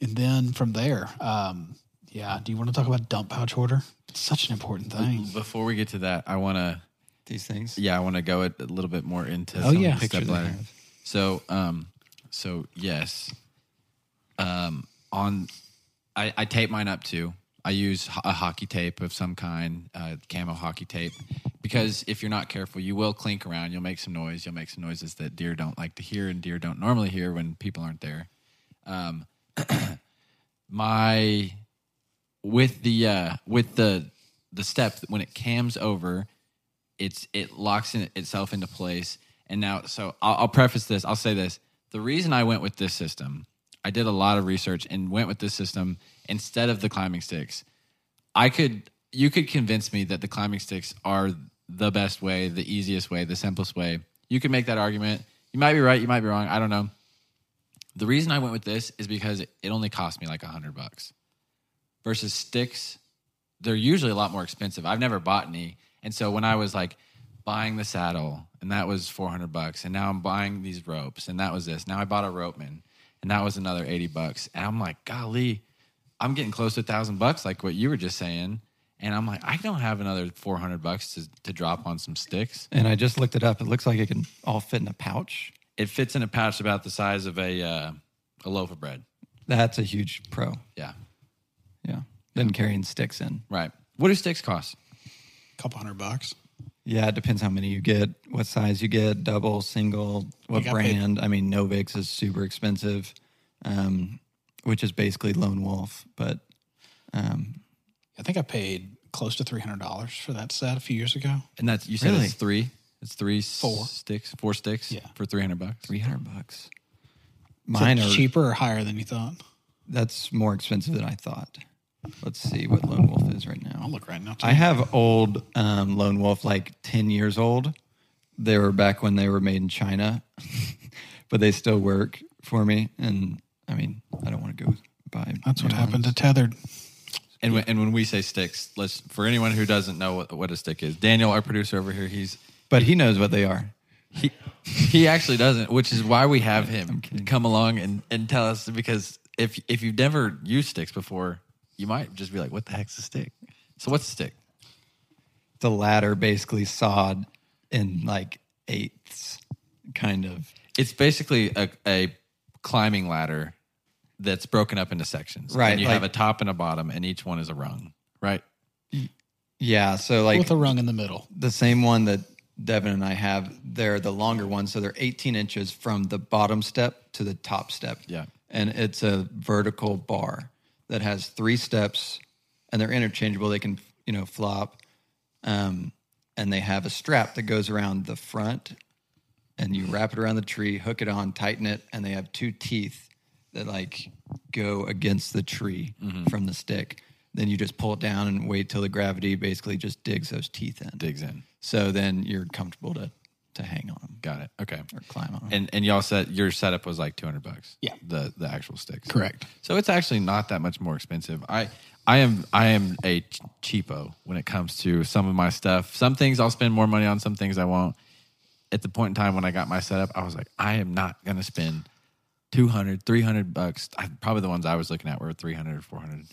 And then from there, um, yeah, do you want to talk about dump pouch order? It's such an important thing. Before we get to that, I want to, These things. yeah, I want to go a, a little bit more into Oh, some yeah. of the step ladder. So, um, So yes, um, on I, I tape mine up too. I use a hockey tape of some kind, uh, camo hockey tape, because if you're not careful, you will clink around. You'll make some noise. You'll make some noises that deer don't like to hear, and deer don't normally hear when people aren't there. Um, my with the uh, with the the step when it cams over, it's it locks in itself into place. And now, so I'll, I'll preface this. I'll say this: the reason I went with this system, I did a lot of research and went with this system instead of the climbing sticks. I could, you could convince me that the climbing sticks are the best way, the easiest way, the simplest way. You could make that argument. You might be right. You might be wrong. I don't know. The reason I went with this is because it only cost me like a hundred bucks versus sticks. They're usually a lot more expensive. I've never bought any. And so when I was like buying the saddle and that was 400 bucks and now I'm buying these ropes and that was this. Now I bought a ropeman and that was another 80 bucks. And I'm like, golly, I'm getting close to a thousand bucks like what you were just saying. And I'm like, I don't have another 400 bucks to, to drop on some sticks. And I just looked it up. It looks like it can all fit in a pouch. It fits in a pouch about the size of a, uh, a loaf of bread. That's a huge pro. Yeah. Yeah. Then carrying sticks in. Right. What do sticks cost? A couple hundred bucks. Yeah, it depends how many you get, what size you get, double, single, what got paid- brand. I mean, Novix is super expensive, um, which is basically Lone Wolf. But um, I think I paid close to three hundred dollars for that set a few years ago. And that's, you said Really? it's three? It's three Four. sticks, four sticks Yeah. for 300 bucks. 300 bucks. Is Mine it are cheaper or higher than you thought. That's more expensive than I thought. Let's see what Lone Wolf is right now. I'll look right now. Too. I have old um, Lone Wolf, like 10 years old. They were back when they were made in China, but they still work for me. And I mean, I don't want to go buy. That's what new happened to Tethrd. And when, and when we say sticks, let's for anyone who doesn't know what, what a stick is, Daniel, our producer over here, he's But he knows what they are. he he actually doesn't, which is why we have him come along and, and tell us because if if you've never used sticks before, you might just be like, "What the heck's a stick?" So what's a stick? The ladder basically sawed in like eighths, kind of. It's basically a, a climbing ladder that's broken up into sections. Right, and you like- have a top and a bottom, and each one is a rung. Right. Yeah. So, like, with a rung in the middle. the same one that Devin and I have, they're the longer ones. So they're 18 inches from the bottom step to the top step. Yeah. And it's a vertical bar that has three steps and they're interchangeable. They can, you know, flop. Um, and they have a strap that goes around the front and you wrap it around the tree, hook it on, tighten it. And they have two teeth that like go against the tree from the stick. Then you just pull it down and wait till the gravity basically just digs those teeth in. Digs in. So then you're comfortable to to hang on Got it. Okay. or climb on. And and y'all said your setup was like two hundred bucks. Yeah. The the actual sticks. Correct. So it's actually not that much more expensive. I I am I am a ch- cheapo when it comes to some of my stuff. Some things I'll spend more money on, some things I won't. At the point in time when I got my setup, I was like, I am not going to spend 200, 300 bucks. I, probably the ones I was looking at were 300 or 400. And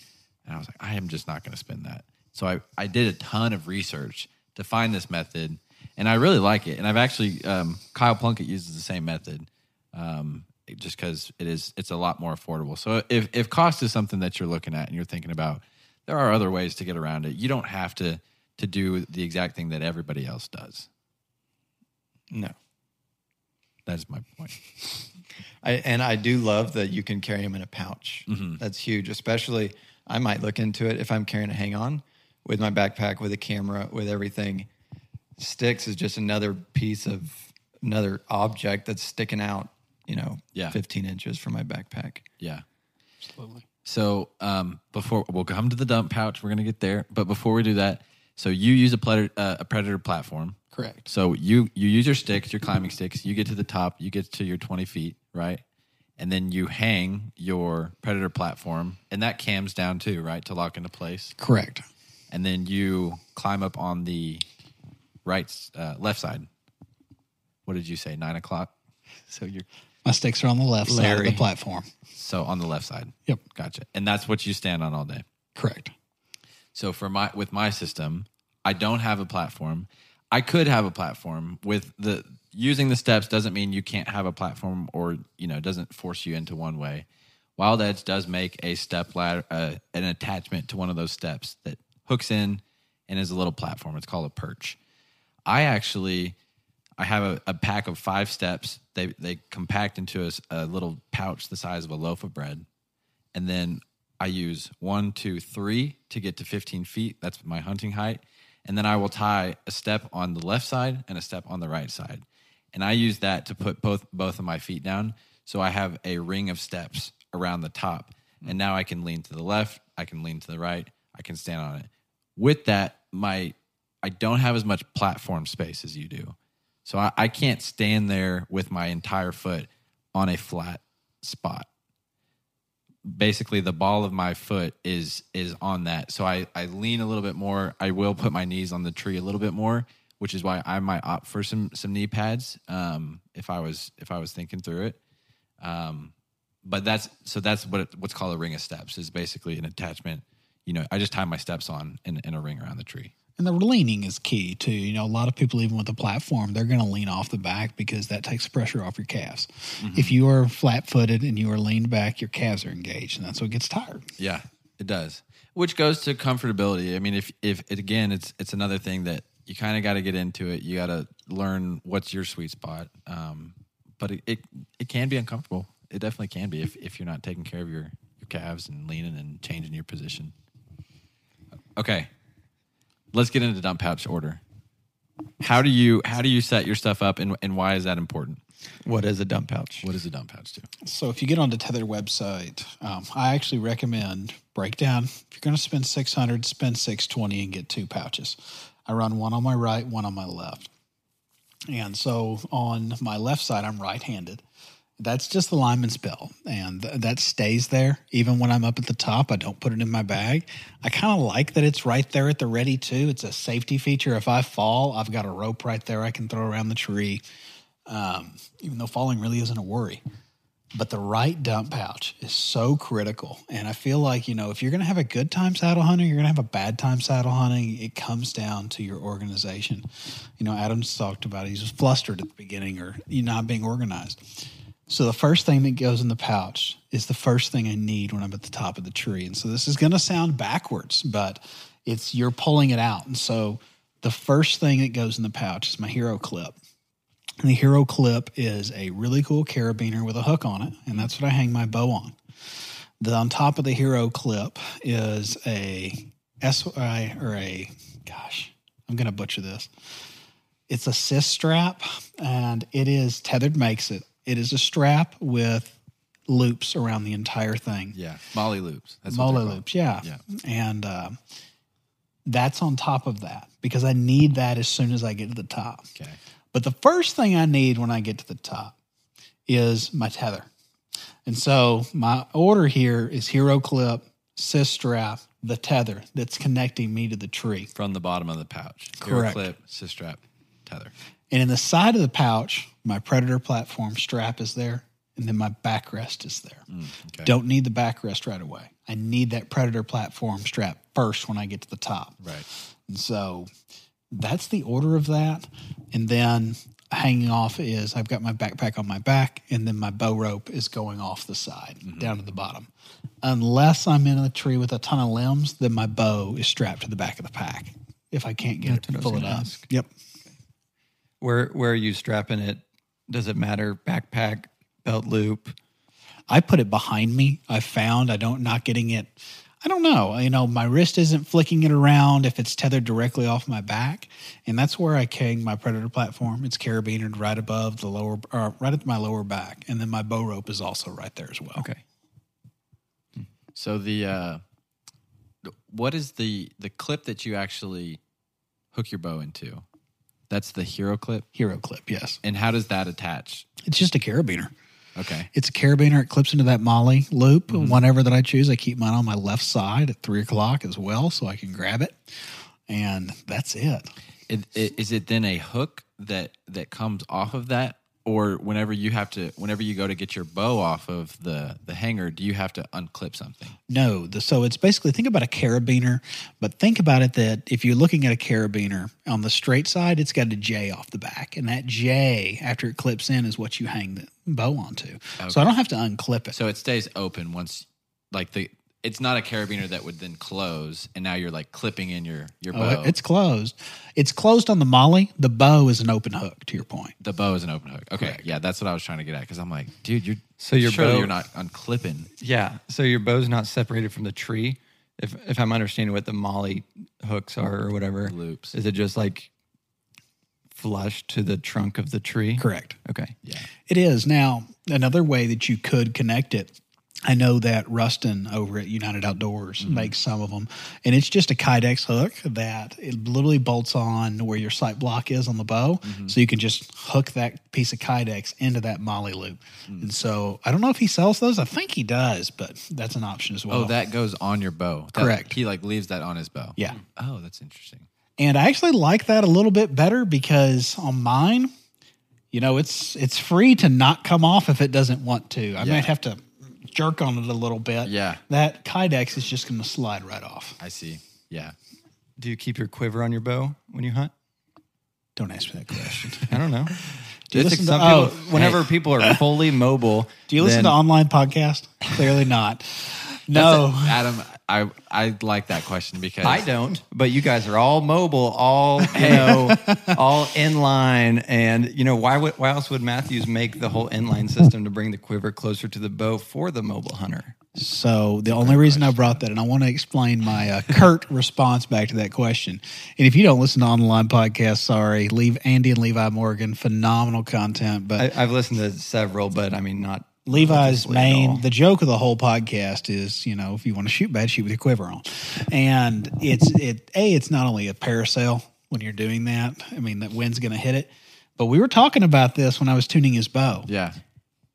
I was like, I am just not going to spend that. So I, I did a ton of research to find this method and I really like it. And I've actually, um, Kyle Plunkett uses the same method um, just because it is it's a lot more affordable. So if if cost is something that you're looking at and you're thinking about, there are other ways to get around it. You don't have to to do the exact thing that everybody else does. no. That's my point. I, and I do love that you can carry them in a pouch. Mm-hmm. That's huge. Especially, I might look into it if I'm carrying a hang on with my backpack, with a camera, with everything. Sticks is just another piece of another object that's sticking out, you know, Yeah. 15 inches from my backpack. Yeah. Absolutely. So um, before we'll come to the dump pouch, we're gonna get there. But before we do that, so you use a predator, uh, a predator platform. Correct. So you you use your sticks, your climbing sticks. You get to the top, you get to your twenty feet, right? And then you hang your predator platform, and that cams down too, right, to lock into place. Correct. And then you climb up on the right, uh, left side. What did you say? Nine o'clock. So you're My sticks are on the left side of Larry. the platform. so on the left side. Yep. Gotcha. And that's what you stand on all day. Correct. So for my with my system, I don't have a platform. I could have a platform with the using the steps doesn't mean you can't have a platform or you know doesn't force you into one way. Wild Edge does make a step ladder, uh, an attachment to one of those steps that hooks in and is a little platform. It's called a perch. I actually, I have a, a pack of five steps. They they compact into a little pouch the size of a loaf of bread, and then I use one, two, three to get to 15 feet. That's my hunting height, and then I will tie a step on the left side and a step on the right side, and I use that to put both both of my feet down. So I have a ring of steps around the top, and mm. now I can lean to the left, I can lean to the right, I can stand on it. With that, my I don't have as much platform space as you do. So I, I can't stand there with my entire foot on a flat spot. Basically, the ball of my foot is is on that. So I, I lean a little bit more. I will put my knees on the tree a little bit more, which is why I might opt for some some knee pads. Um, if I was if I was thinking through it. Um, but that's so that's what it, what's called a ring of steps is basically an attachment. You know, I just tie my steps on in, in a ring around the tree. And the leaning is key too. You know, a lot of people, even with the platform, they're going to lean off the back because that takes pressure off your calves. If you are flat footed and you are leaned back, your calves are engaged, and that's what gets tired. Yeah, it does. Which goes to comfortability. I mean, if if it, again, it's it's another thing that you kind of got to get into it. You got to learn what's your sweet spot. Um, but it, it it can be uncomfortable. It definitely can be if if you're not taking care of your your calves and leaning and changing your position. Okay, let's get into dump pouch order. How do you how do you set your stuff up and and why is that important? What is a dump pouch? What does a dump pouch do? So if you get on the Tethrd website, um, I actually recommend breakdown. If you're going to spend 600, spend 620 and get two pouches. I run one on my right, one on my left. And so on my left side, I'm right-handed. That's just the lineman's belt, and th- that stays there even when I'm up at the top. I don't put it in my bag. I kind of like that it's right there at the ready too. It's a safety feature. If I fall, I've got a rope right there I can throw around the tree. Um, even though falling really isn't a worry but the right dump pouch is so critical. And I feel like, you know, if you're going to have a good time saddle hunting, you're going to have a bad time saddle hunting, it comes down to your organization. You know, Adam's talked about it. He's just flustered at the beginning or you not being organized. So the first thing that goes in the pouch is the first thing I need when I'm at the top of the tree. And so this is going to sound backwards, but it's you're pulling it out. And so the first thing that goes in the pouch is my hero clip. And the hero clip is a really cool carabiner with a hook on it, and that's what I hang my bow on. The on top of the hero clip is a SI or a gosh, I'm gonna butcher this. It's a cis strap, and it is Tethrd makes it. It is a strap with loops around the entire thing. Yeah, MOLLE loops. That's what MOLLE they're called. loops, yeah. Yeah. And uh, that's on top of that because I need that as soon as I get to the top. Okay. But the first thing I need when I get to the top is my tether. And so my order here is hero clip, cis strap, the tether that's connecting me to the tree. From the bottom of the pouch. Correct. Hero clip, cis strap, tether. And in the side of the pouch, my predator platform strap is there, and then my backrest is there. Mm, okay. Don't need the backrest right away. I need that predator platform strap first when I get to the top. Right. And so that's the order of that. And then hanging off is I've got my backpack on my back, and then my bow rope is going off the side mm-hmm. down to the bottom. Unless I'm in a tree with a ton of limbs, then my bow is strapped to the back of the pack. If I can't get That's it, what pull it up. ask. Yep. Where where are you strapping it? Does it matter? Backpack, belt loop. I put it behind me. I found I don't not getting it. I don't know. You know, my wrist isn't flicking it around if it's tethered directly off my back, and that's where I hang my predator platform. It's carabinered right above the lower, or right at my lower back, and then my bow rope is also right there as well. Okay. So the uh what is the the clip that you actually hook your bow into? That's the hero clip. Hero clip, yes. And how does that attach? It's just a carabiner. Okay. It's a carabiner. It clips into that MOLLE loop. Mm-hmm. Whenever that I choose, I keep mine on my left side at three o'clock as well, so I can grab it, and that's it. It, it, is it then a hook that that comes off of that or whenever you have to, whenever you go to get your bow off of the the hanger, do you have to unclip something? No, the, so it's basically think about a carabiner, but think about it that if you're looking at a carabiner on the straight side, it's got a J off the back, and that J after it clips in is what you hang the bow onto. So I don't have to unclip it. So it stays open once, like the. It's not a carabiner that would then close, and now you're like clipping in your your Oh, bow. it's closed. It's closed on the MOLLE. The bow is an open hook. To your point, the bow is an open hook. Okay, Correct. yeah, that's what I was trying to get at because I'm like, dude, you're So your surely bow- you're not unclipping. Yeah. So your bow's not separated from the tree. If if I'm understanding what the MOLLE hooks are or whatever Loops. is it just like flush to the trunk of the tree? correct. Okay. Yeah, It is now another way that you could connect it. I know that Rustin over at United Outdoors mm-hmm. makes some of them, and it's just a Kydex hook that it literally bolts on where your sight block is on the bow, mm-hmm. so you can just hook that piece of Kydex into that MOLLE loop. Mm. And so I don't know if he sells those. I think he does, but that's an option as well. Oh, that goes on your bow. That- Correct. He like leaves that on his bow. yeah. Oh, that's interesting. And I actually like that a little bit better because on mine, you know, it's it's free to not come off if it doesn't want to. I Yeah. might have to jerk on it a little bit. Yeah. That Kydex is just going to slide right off. I see. Yeah. Do you keep your quiver on your bow when you hunt? Don't ask me that question. I don't know. Do you It's listen to, some oh, people, whenever people are fully mobile, do you listen then- to online podcast? Clearly not. No. That's. Adam. I I like that question because I don't, but you guys are all mobile, all you know, all inline, and you know why would why else would Mathews make the whole inline system to bring the quiver closer to the bow for the mobile hunter? So the only reason I brought that, and I want to explain my uh, curt response back to that question. And if you don't listen to online podcasts, sorry, leave Andy and Levi Morgan, phenomenal content. But I, I've listened to several, but I mean not Levi's religiously at all. main the joke of the whole podcast is, you know, if you want to shoot bad, shoot with your quiver on. And it's it a it's not only a parasail when you're doing that. I mean, that wind's going to hit it. But we were talking about this when I was tuning his bow. Yeah.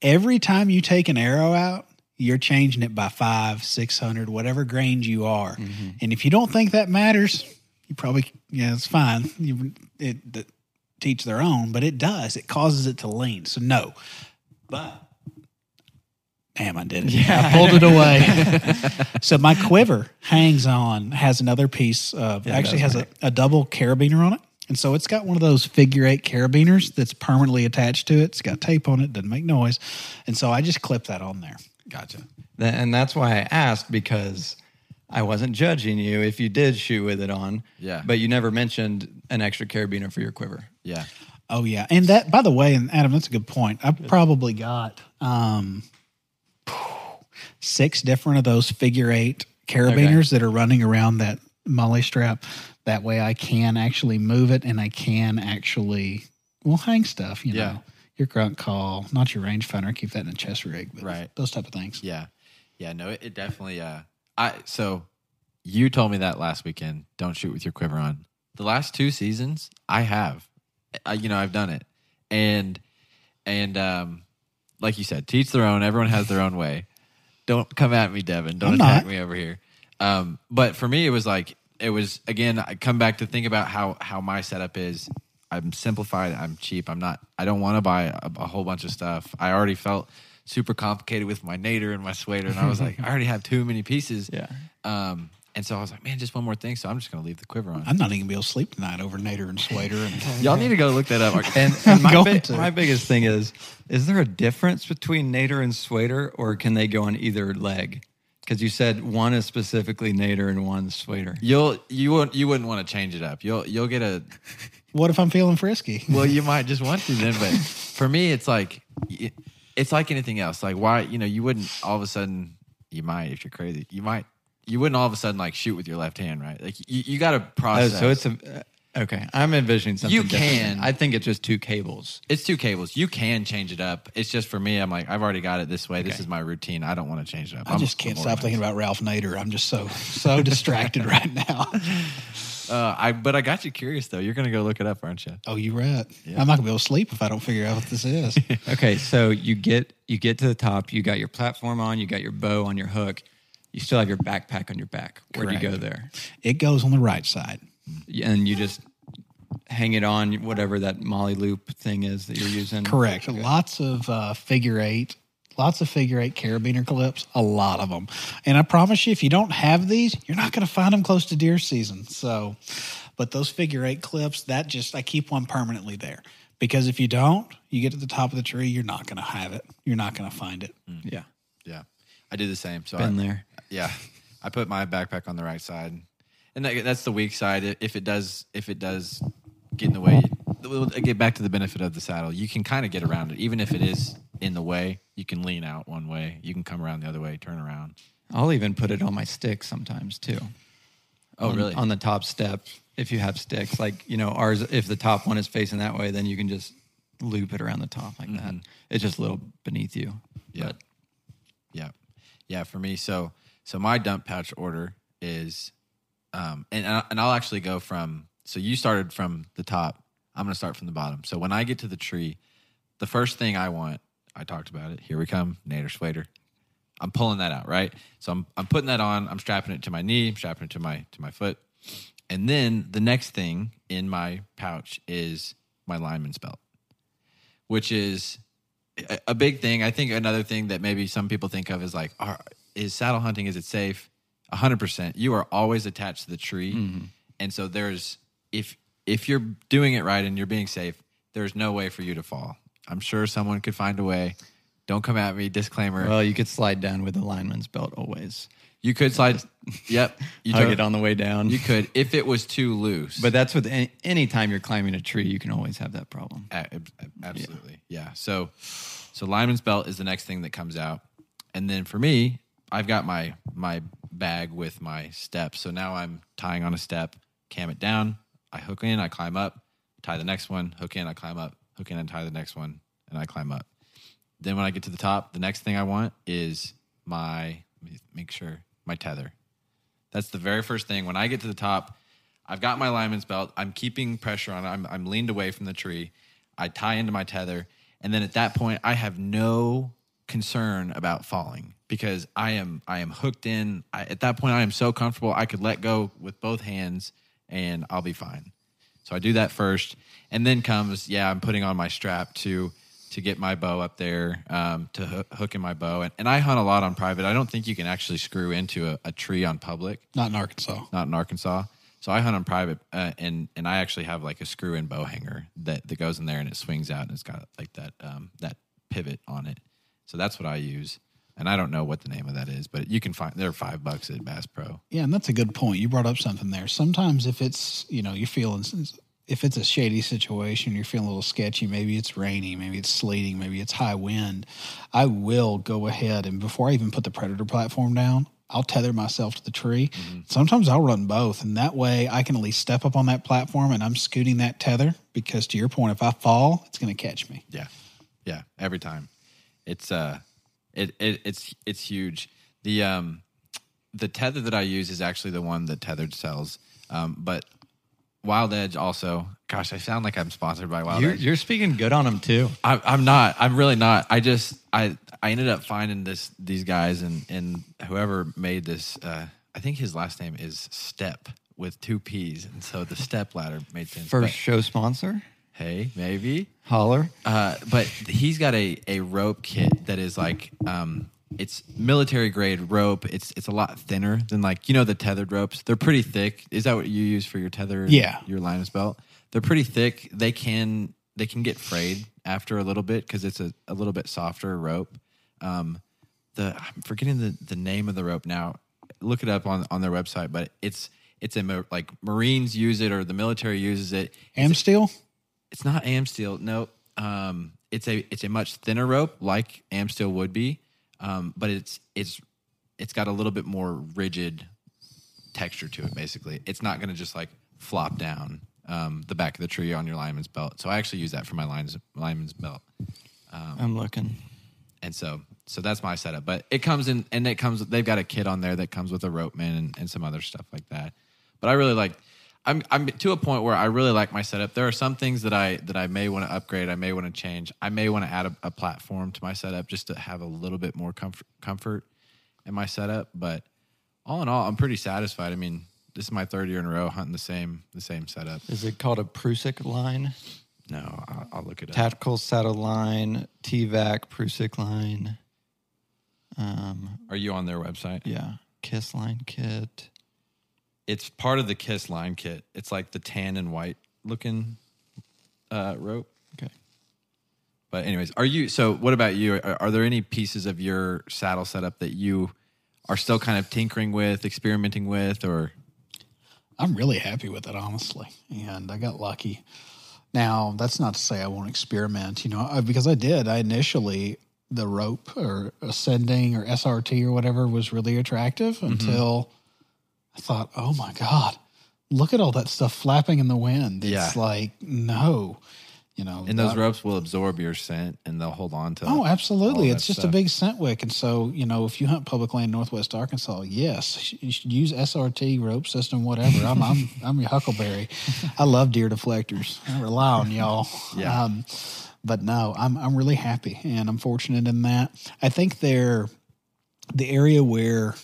Every time you take an arrow out, you're changing it by five, six hundred, whatever grains you are. Mm-hmm. And if you don't think that matters, you probably yeah, it's fine. You it, teach their own, but it does. It causes it to lean. So no, but damn, I did it. Yeah. I pulled it away. so my quiver hangs on, has another piece of Yeah, actually has that's a, a double carabiner on it. And so it's got one of those figure eight carabiners that's permanently attached to it. It's got tape on it, doesn't make noise. And so I just clip that on there. Gotcha. And that's why I asked because I wasn't judging you if you did shoot with it on. Yeah. But you never mentioned an extra carabiner for your quiver. Yeah. Oh yeah, and that by the way, and Adam, that's a good point. I've probably got um, six different of those figure eight carabiners that are running around that MOLLE strap. That way, I can actually move it, and I can actually well hang stuff. You know, your grunt call, not your rangefinder. Keep that in a chest rig, but Right. Those type of things. Yeah. Yeah. No, it, it definitely. Uh, I so you told me that last weekend. Don't shoot with your quiver on. The last two seasons, I have. I, you know, I've done it, and and um, like you said, teach their own. Everyone has their own way. Don't come at me, Devin. Don't I'm attack not. me over here. Um, but for me, it was like it was again. I come back to think about how how my setup is. I'm simplified. I'm cheap. I'm not. I don't want to buy a, a whole bunch of stuff. I already felt super complicated with my nader and my swader, and I was like, I already have too many pieces. Yeah. Um, and so I was like, man, just one more thing. So I'm just gonna leave the quiver on. I'm not even gonna be able to sleep tonight over Nader and Slater. And Y'all need to go look that up. And, and my, Going big, my biggest thing is is there a difference between nader and swader, or can they go on either leg? Because you said one is specifically nader and one is swader. You'll you wouldn't you wouldn't want to change it up. You'll you'll get a what if I'm feeling frisky? well you might just want to then, but for me it's like it's like anything else. Like why you know you wouldn't all of a sudden you might if you're crazy you might you wouldn't all of a sudden like shoot with your left hand right like you, you got to Oh, process. so it's a uh, okay. I'm envisioning something. You different. can. I think it's just two cables. it's two cables. You can change it up. It's just for me. I'm like I've already got it this way. This is my routine. I don't want to change it up. I just can't stop thinking about Ralph Nader. I'm just so so distracted right now. Uh, I but I got you curious though. You're gonna go look it up, aren't you? Oh, you're right. I'm not gonna be able to sleep if I don't figure out what this is. Okay, so you get you get to the top. You got your platform on. You got your bow on your hook. You still have your backpack on your back. Where do you go Correct. there? it goes on the right side. And you just hang it on whatever that MOLLE loop thing is that you're using. Correct. Lots of uh, figure eight, lots of figure eight carabiner clips, a lot of them. And I promise you, if you don't have these, you're not going to find them close to deer season. So, but those figure eight clips, that just, I keep one permanently there. Because if you don't, you get to the top of the tree, you're not going to have it. You're not going to find it. Yeah, Yeah, I do the same. So been I, there. Yeah, I put my backpack on the right side, and that, that's the weak side. If it does, if it does get in the way, we'll get back to the benefit of the saddle. You can kind of get around it, even if it is in the way. You can lean out one way. You can come around the other way, turn around. I'll even put it on my stick sometimes too. Oh, on, really? On the top step, if you have sticks, like you know ours, if the top one is facing that way, then you can just loop it around the top like that. Mm-hmm. It's just a little beneath you. Yeah. But Yeah, yeah. For me, so so my dump pouch order is, um, and and I- and I'll actually go from. So you started from the top. I'm going to start from the bottom. So when I get to the tree, the first thing I want, I talked about it. Here we come, Nader Schwader. I'm pulling that out, right? So I'm I'm putting that on. I'm strapping it to my knee. I'm strapping it to my to my foot, and then the next thing in my pouch is my lineman's belt, which is a, big thing. I think another thing that maybe some people think of is like, are, is saddle hunting? Is it safe? hundred percent. You are always attached to the tree, mm-hmm. and so there's if if you're doing it right and you're being safe, there's no way for you to fall. I'm sure someone could find a way. Don't come at me. Disclaimer. well, you could slide down with the lineman's belt always. you could slide. yep. You Hug it on the way down. You could if it was too loose. but that's with any, any time you're climbing a tree, you can always have that problem. A- ab- absolutely, yeah. So, so lineman's belt is the next thing that comes out, and then for me, I've got my my bag with my steps. So now I'm tying on a step, cam it down, I hook in, I climb up, tie the next one, hook in, I climb up, hook in, and tie the next one, and I climb up. Then when I get to the top, the next thing I want is my make sure my tether. That's the very first thing. When I get to the top, I've got my lineman's belt. I'm keeping pressure on it. I'm, I'm leaned away from the tree. I tie into my tether. And then at that point, I have no concern about falling because I am I am hooked in. I, at that point, I am so comfortable. I could let go with both hands and I'll be fine. So I do that first, and then comes yeah, I'm putting on my strap to to get my bow up there um, to hoo- hook in my bow, and, and I hunt a lot on private. I don't think you can actually screw into a, a tree on public Not in Arkansas. not in Arkansas. So I hunt on private, uh, and and I actually have like a screw in bow hanger that that goes in there and it swings out and it's got like that um, that pivot on it. So that's what I use, and I don't know what the name of that is, but you can find they're five bucks at Bass Pro. Yeah, and that's a good point. You brought up something there. Sometimes if it's, you know, you're feeling if it's a shady situation, you're feeling a little sketchy, maybe it's rainy, maybe it's sleeting, maybe it's high wind, I will go ahead and before I even put the predator platform down, I'll tether myself to the tree. Mm-hmm. Sometimes I'll run both, and that way I can at least step up on that platform and I'm scooting that tether because to your point, if I fall, it's going to catch me. Yeah, yeah, every time. It's uh, it, it it's it's huge. The um, the tether that I use is actually the one that Tethrd sells. Um, but Wild Edge also. Gosh, I sound like I'm sponsored by Wild You're, Edge. you're speaking good on them too. I, I'm not. I'm really not. I just I I ended up finding this these guys and and whoever made this. Uh, I think his last name is Step with two P's, and so the Step ladder made sense. First But, show sponsor, hey, maybe. holler. Uh, but he's got a, a rope kit that is like um, it's military grade rope. It's it's a lot thinner than like you know the Tethrd ropes. They're pretty thick. Is that what you use for your tether? Yeah. your lineman's belt. They're pretty thick. They can they can get frayed after a little bit because it's a, a little bit softer rope. Um, the I'm forgetting the, the name of the rope now. Look it up on on their website, but it's it's a like Marines use it or the military uses it Amsteel? It's not Amsteel. No, um, it's a it's a much thinner rope, like Amsteel would be, um, but it's it's it's got a little bit more rigid texture to it. Basically, it's not going to just like flop down um, the back of the tree on your lineman's belt. So I actually use that for my lineman's lineman's belt, I'm looking. and so so that's my setup. But it comes in and it comes. They've got a kit on there that comes with a rope man and, and some other stuff like that. But I really like. I'm I'm to a point where I really like my setup. There are some things that I that I may want to upgrade. I may want to change. I may want to add a, a platform to my setup just to have a little bit more comfort comfort in my setup. But all in all, I'm pretty satisfied. I mean, this is my third year in a row hunting the same the same setup. Is it called a Prusik line? No, I'll, I'll look it up. Tactical saddle line, TVAC, Prusik line. Um, Are you on their website? yeah, Kiss line kit. It's part of the Kiss line kit. It's like the tan and white looking uh, rope. Okay. But anyways, are you? So, what about you? Are, are there any pieces of your saddle setup that you are still kind of tinkering with, experimenting with, or I'm really happy with it, honestly. And I got lucky. Now, that's not to say I won't experiment, you know, I- because I did. I initially, the rope or ascending or SRT or whatever was really attractive Mm-hmm. until I thought, oh my God, look at all that stuff flapping in the wind. It's Yeah. like, no, you know. and those ropes will absorb your scent and they'll hold on to. Oh, absolutely. It's just stuff. a big scent wick. And so, you know, if you hunt public land in Northwest Arkansas, yes, you should use SRT, rope system, whatever. I'm, I'm, I'm your huckleberry. I love deer deflectors. I rely on y'all. Yeah. Um, but no, I'm, I'm really happy and I'm fortunate in that. I think they're the area where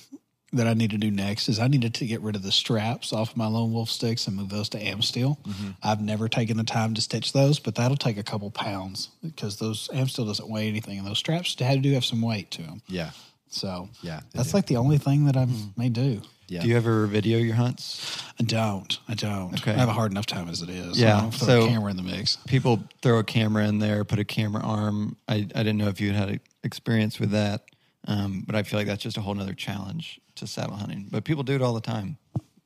that I need to do next is I needed to get rid of the straps off of my lone wolf sticks and move those to Amsteel. Mm-hmm. I've never taken the time to stitch those, but that'll take a couple pounds because those Amsteel doesn't weigh anything, and those straps had do have some weight to them. Yeah, So Yeah, that's do. like the only thing that I may do. yeah. Do you ever video your hunts? I don't. I don't. Okay. I have a hard enough time as it is. Yeah, I don't throw so- a camera in the mix. People throw a camera in there, put a camera arm. I, I didn't know if you had had experience with that, um, but I feel like that's just a whole nother challenge to saddle hunting. But people do it all the time.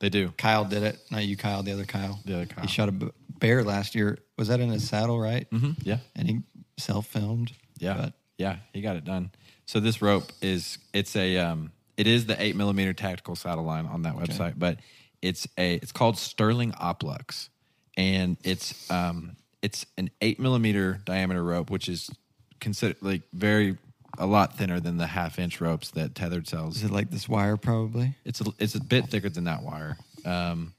they do. Kyle did it. Not you, Kyle. The other Kyle. The other Kyle. He shot a b- bear last year. Was that in his saddle, right? hmm Yeah, And he self filmed. yeah, But yeah. He got it done. So this rope is it's a um it is the eight millimeter tactical saddle line on that website, but it's a it's called Sterling Oplux, and it's um it's an eight millimeter diameter rope, which is considered like very a lot thinner than the half inch ropes that Tethrd sells. is it like this wire, probably? It's a, it's a bit thicker than that wire. Um,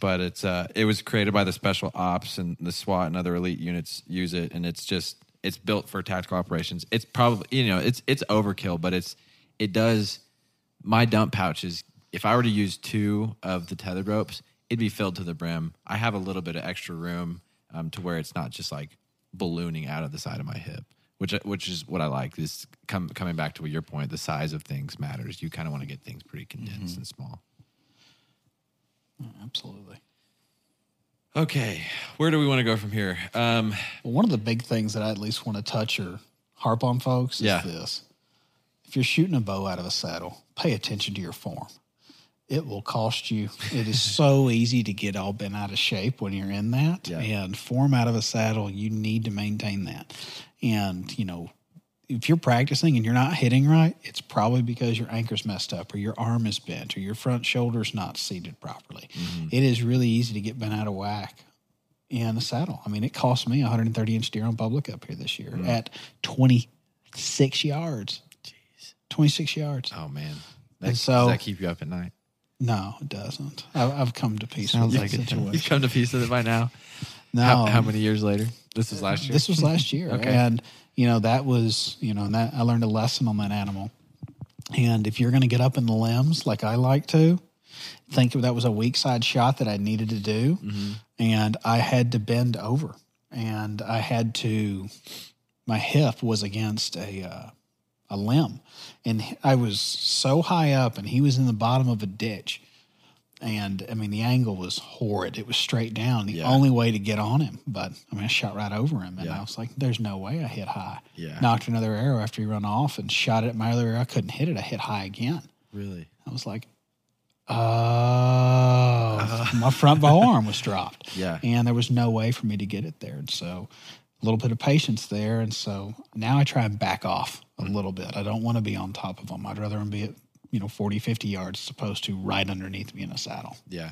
but it's uh, it was created by the special ops and the SWAT and other elite units use it, and it's just it's built for tactical operations. It's probably you know it's it's overkill, but it's it does my dump pouches. If I were to use two of the Tethrd ropes, it'd be filled to the brim. I have a little bit of extra room um, to where it's not just like ballooning out of the side of my hip, which which is what I like. Is come, coming back to your point, the size of things matters. You kind of want to get things pretty condensed and small. Absolutely. Okay, where do we want to go from here? Um, Well, one of the big things that I at least want to touch or harp on, folks, is Yeah. this. If you're shooting a bow out of a saddle, pay attention to your form. It will cost you. It is so easy to get all bent out of shape when you're in that. Yeah. And form out of a saddle, you need to maintain that. And, you know, if you're practicing and you're not hitting right, it's probably because your anchor's messed up or your arm is bent or your front shoulder's not seated properly. Mm-hmm. It is really easy to get bent out of whack in a saddle. I mean, it cost me 130 inch deer on public up here this year mm. at 26 yards. Jeez. 26 yards. oh man, that, And so- does that keep you up at night? No, it doesn't. I, I've come to peace Sounds with like the it. You've come to peace with it by now. No, How, how many years later? This was last year. This was last year, Okay. and you know that was you know and that I learned a lesson on that animal. And if you're going to get up in the limbs like I like to, think of that was a weak side shot that I needed to do, Mm-hmm. and I had to bend over, and I had to. My hip was against a uh, a limb, and I was so high up, and he was in the bottom of a ditch. And I mean, the angle was horrid. It was straight down. The Yeah. only way to get on him, but I mean, I shot right over him, and Yeah. I was like, "There's no way I hit high." Yeah. Knocked another arrow after he run off, and shot it at my other arrow. I couldn't hit it. I hit high again. really. I was like, "Oh, my front bow arm was dropped." Yeah. and there was no way for me to get it there. And so, a little bit of patience there. And so now I try and back off a little bit. I don't want to be on top of them. I'd rather them be at you know 40, 50 yards as opposed to right underneath me in a saddle. Yeah.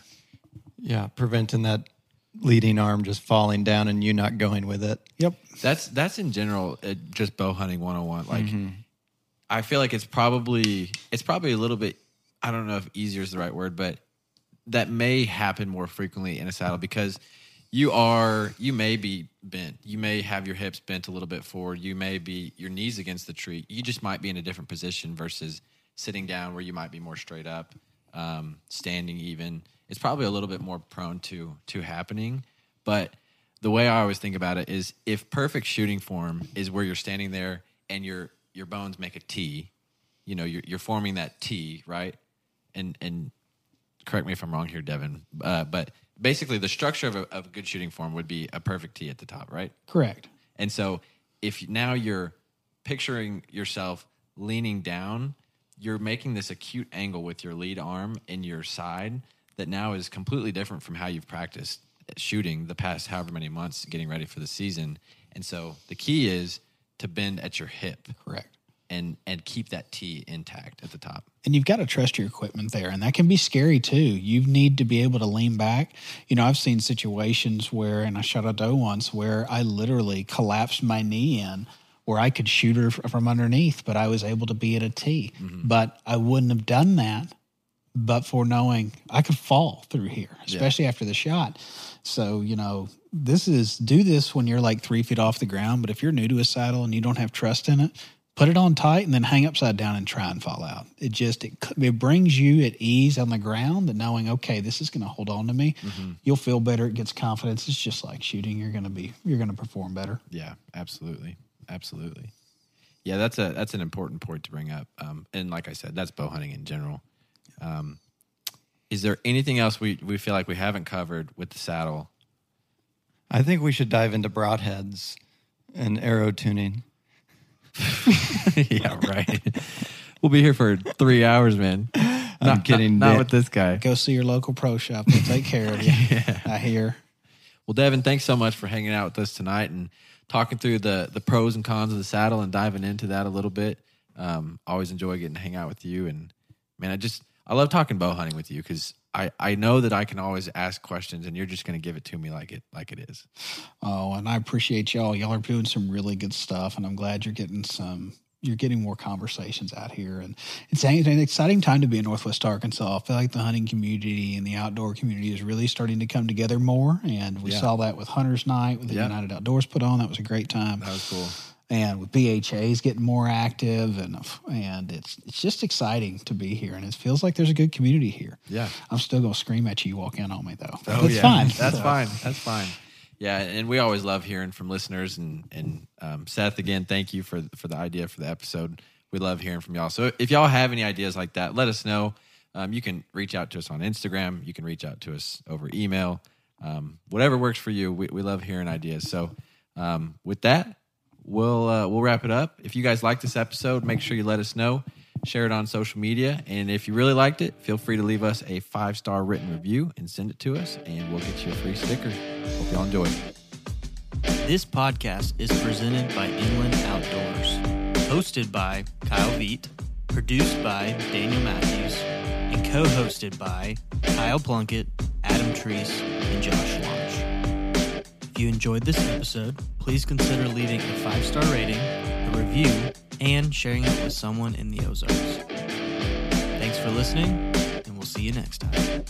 Yeah, preventing that leading arm just falling down and you not going with it. Yep. That's that's in general uh, just bow hunting 101. Like I feel like it's probably it's probably a little bit I don't know if easier is the right word, but that may happen more frequently in a saddle because you are you may be bent. You may have your hips bent a little bit forward. You may be your knees against the tree. You just might be in a different position versus sitting down where you might be more straight up. um, standing even, it's probably a little bit more prone to to happening. But the way I always think about it is, if perfect shooting form is where you're standing there and your your bones make a T, you know, you're, you're forming that T, right? And and correct me if I'm wrong here, Devin, uh, but basically the structure of a, of a good shooting form would be a perfect T at the top, right? Correct. And so if now you're picturing yourself leaning down, you're making this acute angle with your lead arm in your side that now is completely different from how you've practiced shooting the past however many months getting ready for the season. And so the key is to bend at your hip Correct. And and keep that T intact at the top. and you've got to trust your equipment there and that can be scary too. You need to be able to lean back. You know i've seen situations where and i shot a doe once where i literally collapsed my knee in where i could shoot her from underneath but i was able to be at a T. Mm-hmm. but i wouldn't have done that but for knowing i could fall through here especially after the shot. So you know this is do this when you're like three feet off the ground but if you're new to a saddle and you don't have trust in it put it on tight and then hang upside down and try and fall out. It just it, it brings you at ease on the ground that knowing okay this is going to hold on to me. You'll feel better. It gets confidence. It's just like shooting. You're going to be you're going to perform better. Yeah, absolutely, absolutely. Yeah, that's a that's an important point to bring up. Um, and like I said, that's bow hunting in general. Um, is there anything else we we feel like we haven't covered with the saddle? I think we should dive into broadheads and arrow tuning. yeah, right. we'll be here for three hours, man. I'm kidding. Not, Dan- with this guy. Go see your local pro shop. They'll take care of you. I hear. Well, Devin, thanks so much for hanging out with us tonight and talking through the the pros and cons of the saddle and diving into that a little bit. Um, always enjoy getting to hang out with you, and man, I just I love talking bow hunting with you because I I know that I can always ask questions, and you're just going to give it to me like it like it is. Oh, and I appreciate y'all. Y'all are doing some really good stuff, and I'm glad you're getting some. You're getting more conversations out here, and it's an exciting time to be in Northwest Arkansas. I feel like the hunting community and the outdoor community is really starting to come together more, and we Yeah. saw that with Hunters Night, with the Yeah. United Outdoors put on. That was a great time, That was cool. And with BHA's getting more active, and and it's it's just exciting to be here, and it feels like there's a good community here. Yeah. I'm still gonna scream at you, you walk in on me though. Oh, That's yeah. fine. That's So- fine. That's fine. Yeah, and we always love hearing from listeners. And and um, Seth, again, thank you for for the idea for the episode. We love hearing from y'all. So if y'all have any ideas like that, let us know. Um, you can reach out to us on Instagram. You can reach out to us over email. Um, whatever works for you. We, we love hearing ideas. So um, with that, we'll uh, we'll wrap it up. If you guys like this episode, make sure you let us know. Share it on social media, and if you really liked it, feel free to leave us a five star written review and send it to us, and we'll get you a free sticker. Hope y'all enjoy. This podcast is presented by Inland Outdoors, hosted by Kyle Veit, produced by Daniel Matthews, and co-hosted by Kyle Plunkett, Adam Treece, and Josh Launch. If you enjoyed this episode, please consider leaving a five-star rating, a review, and sharing it with someone in the Ozarks. Thanks for listening, and we'll see you next time.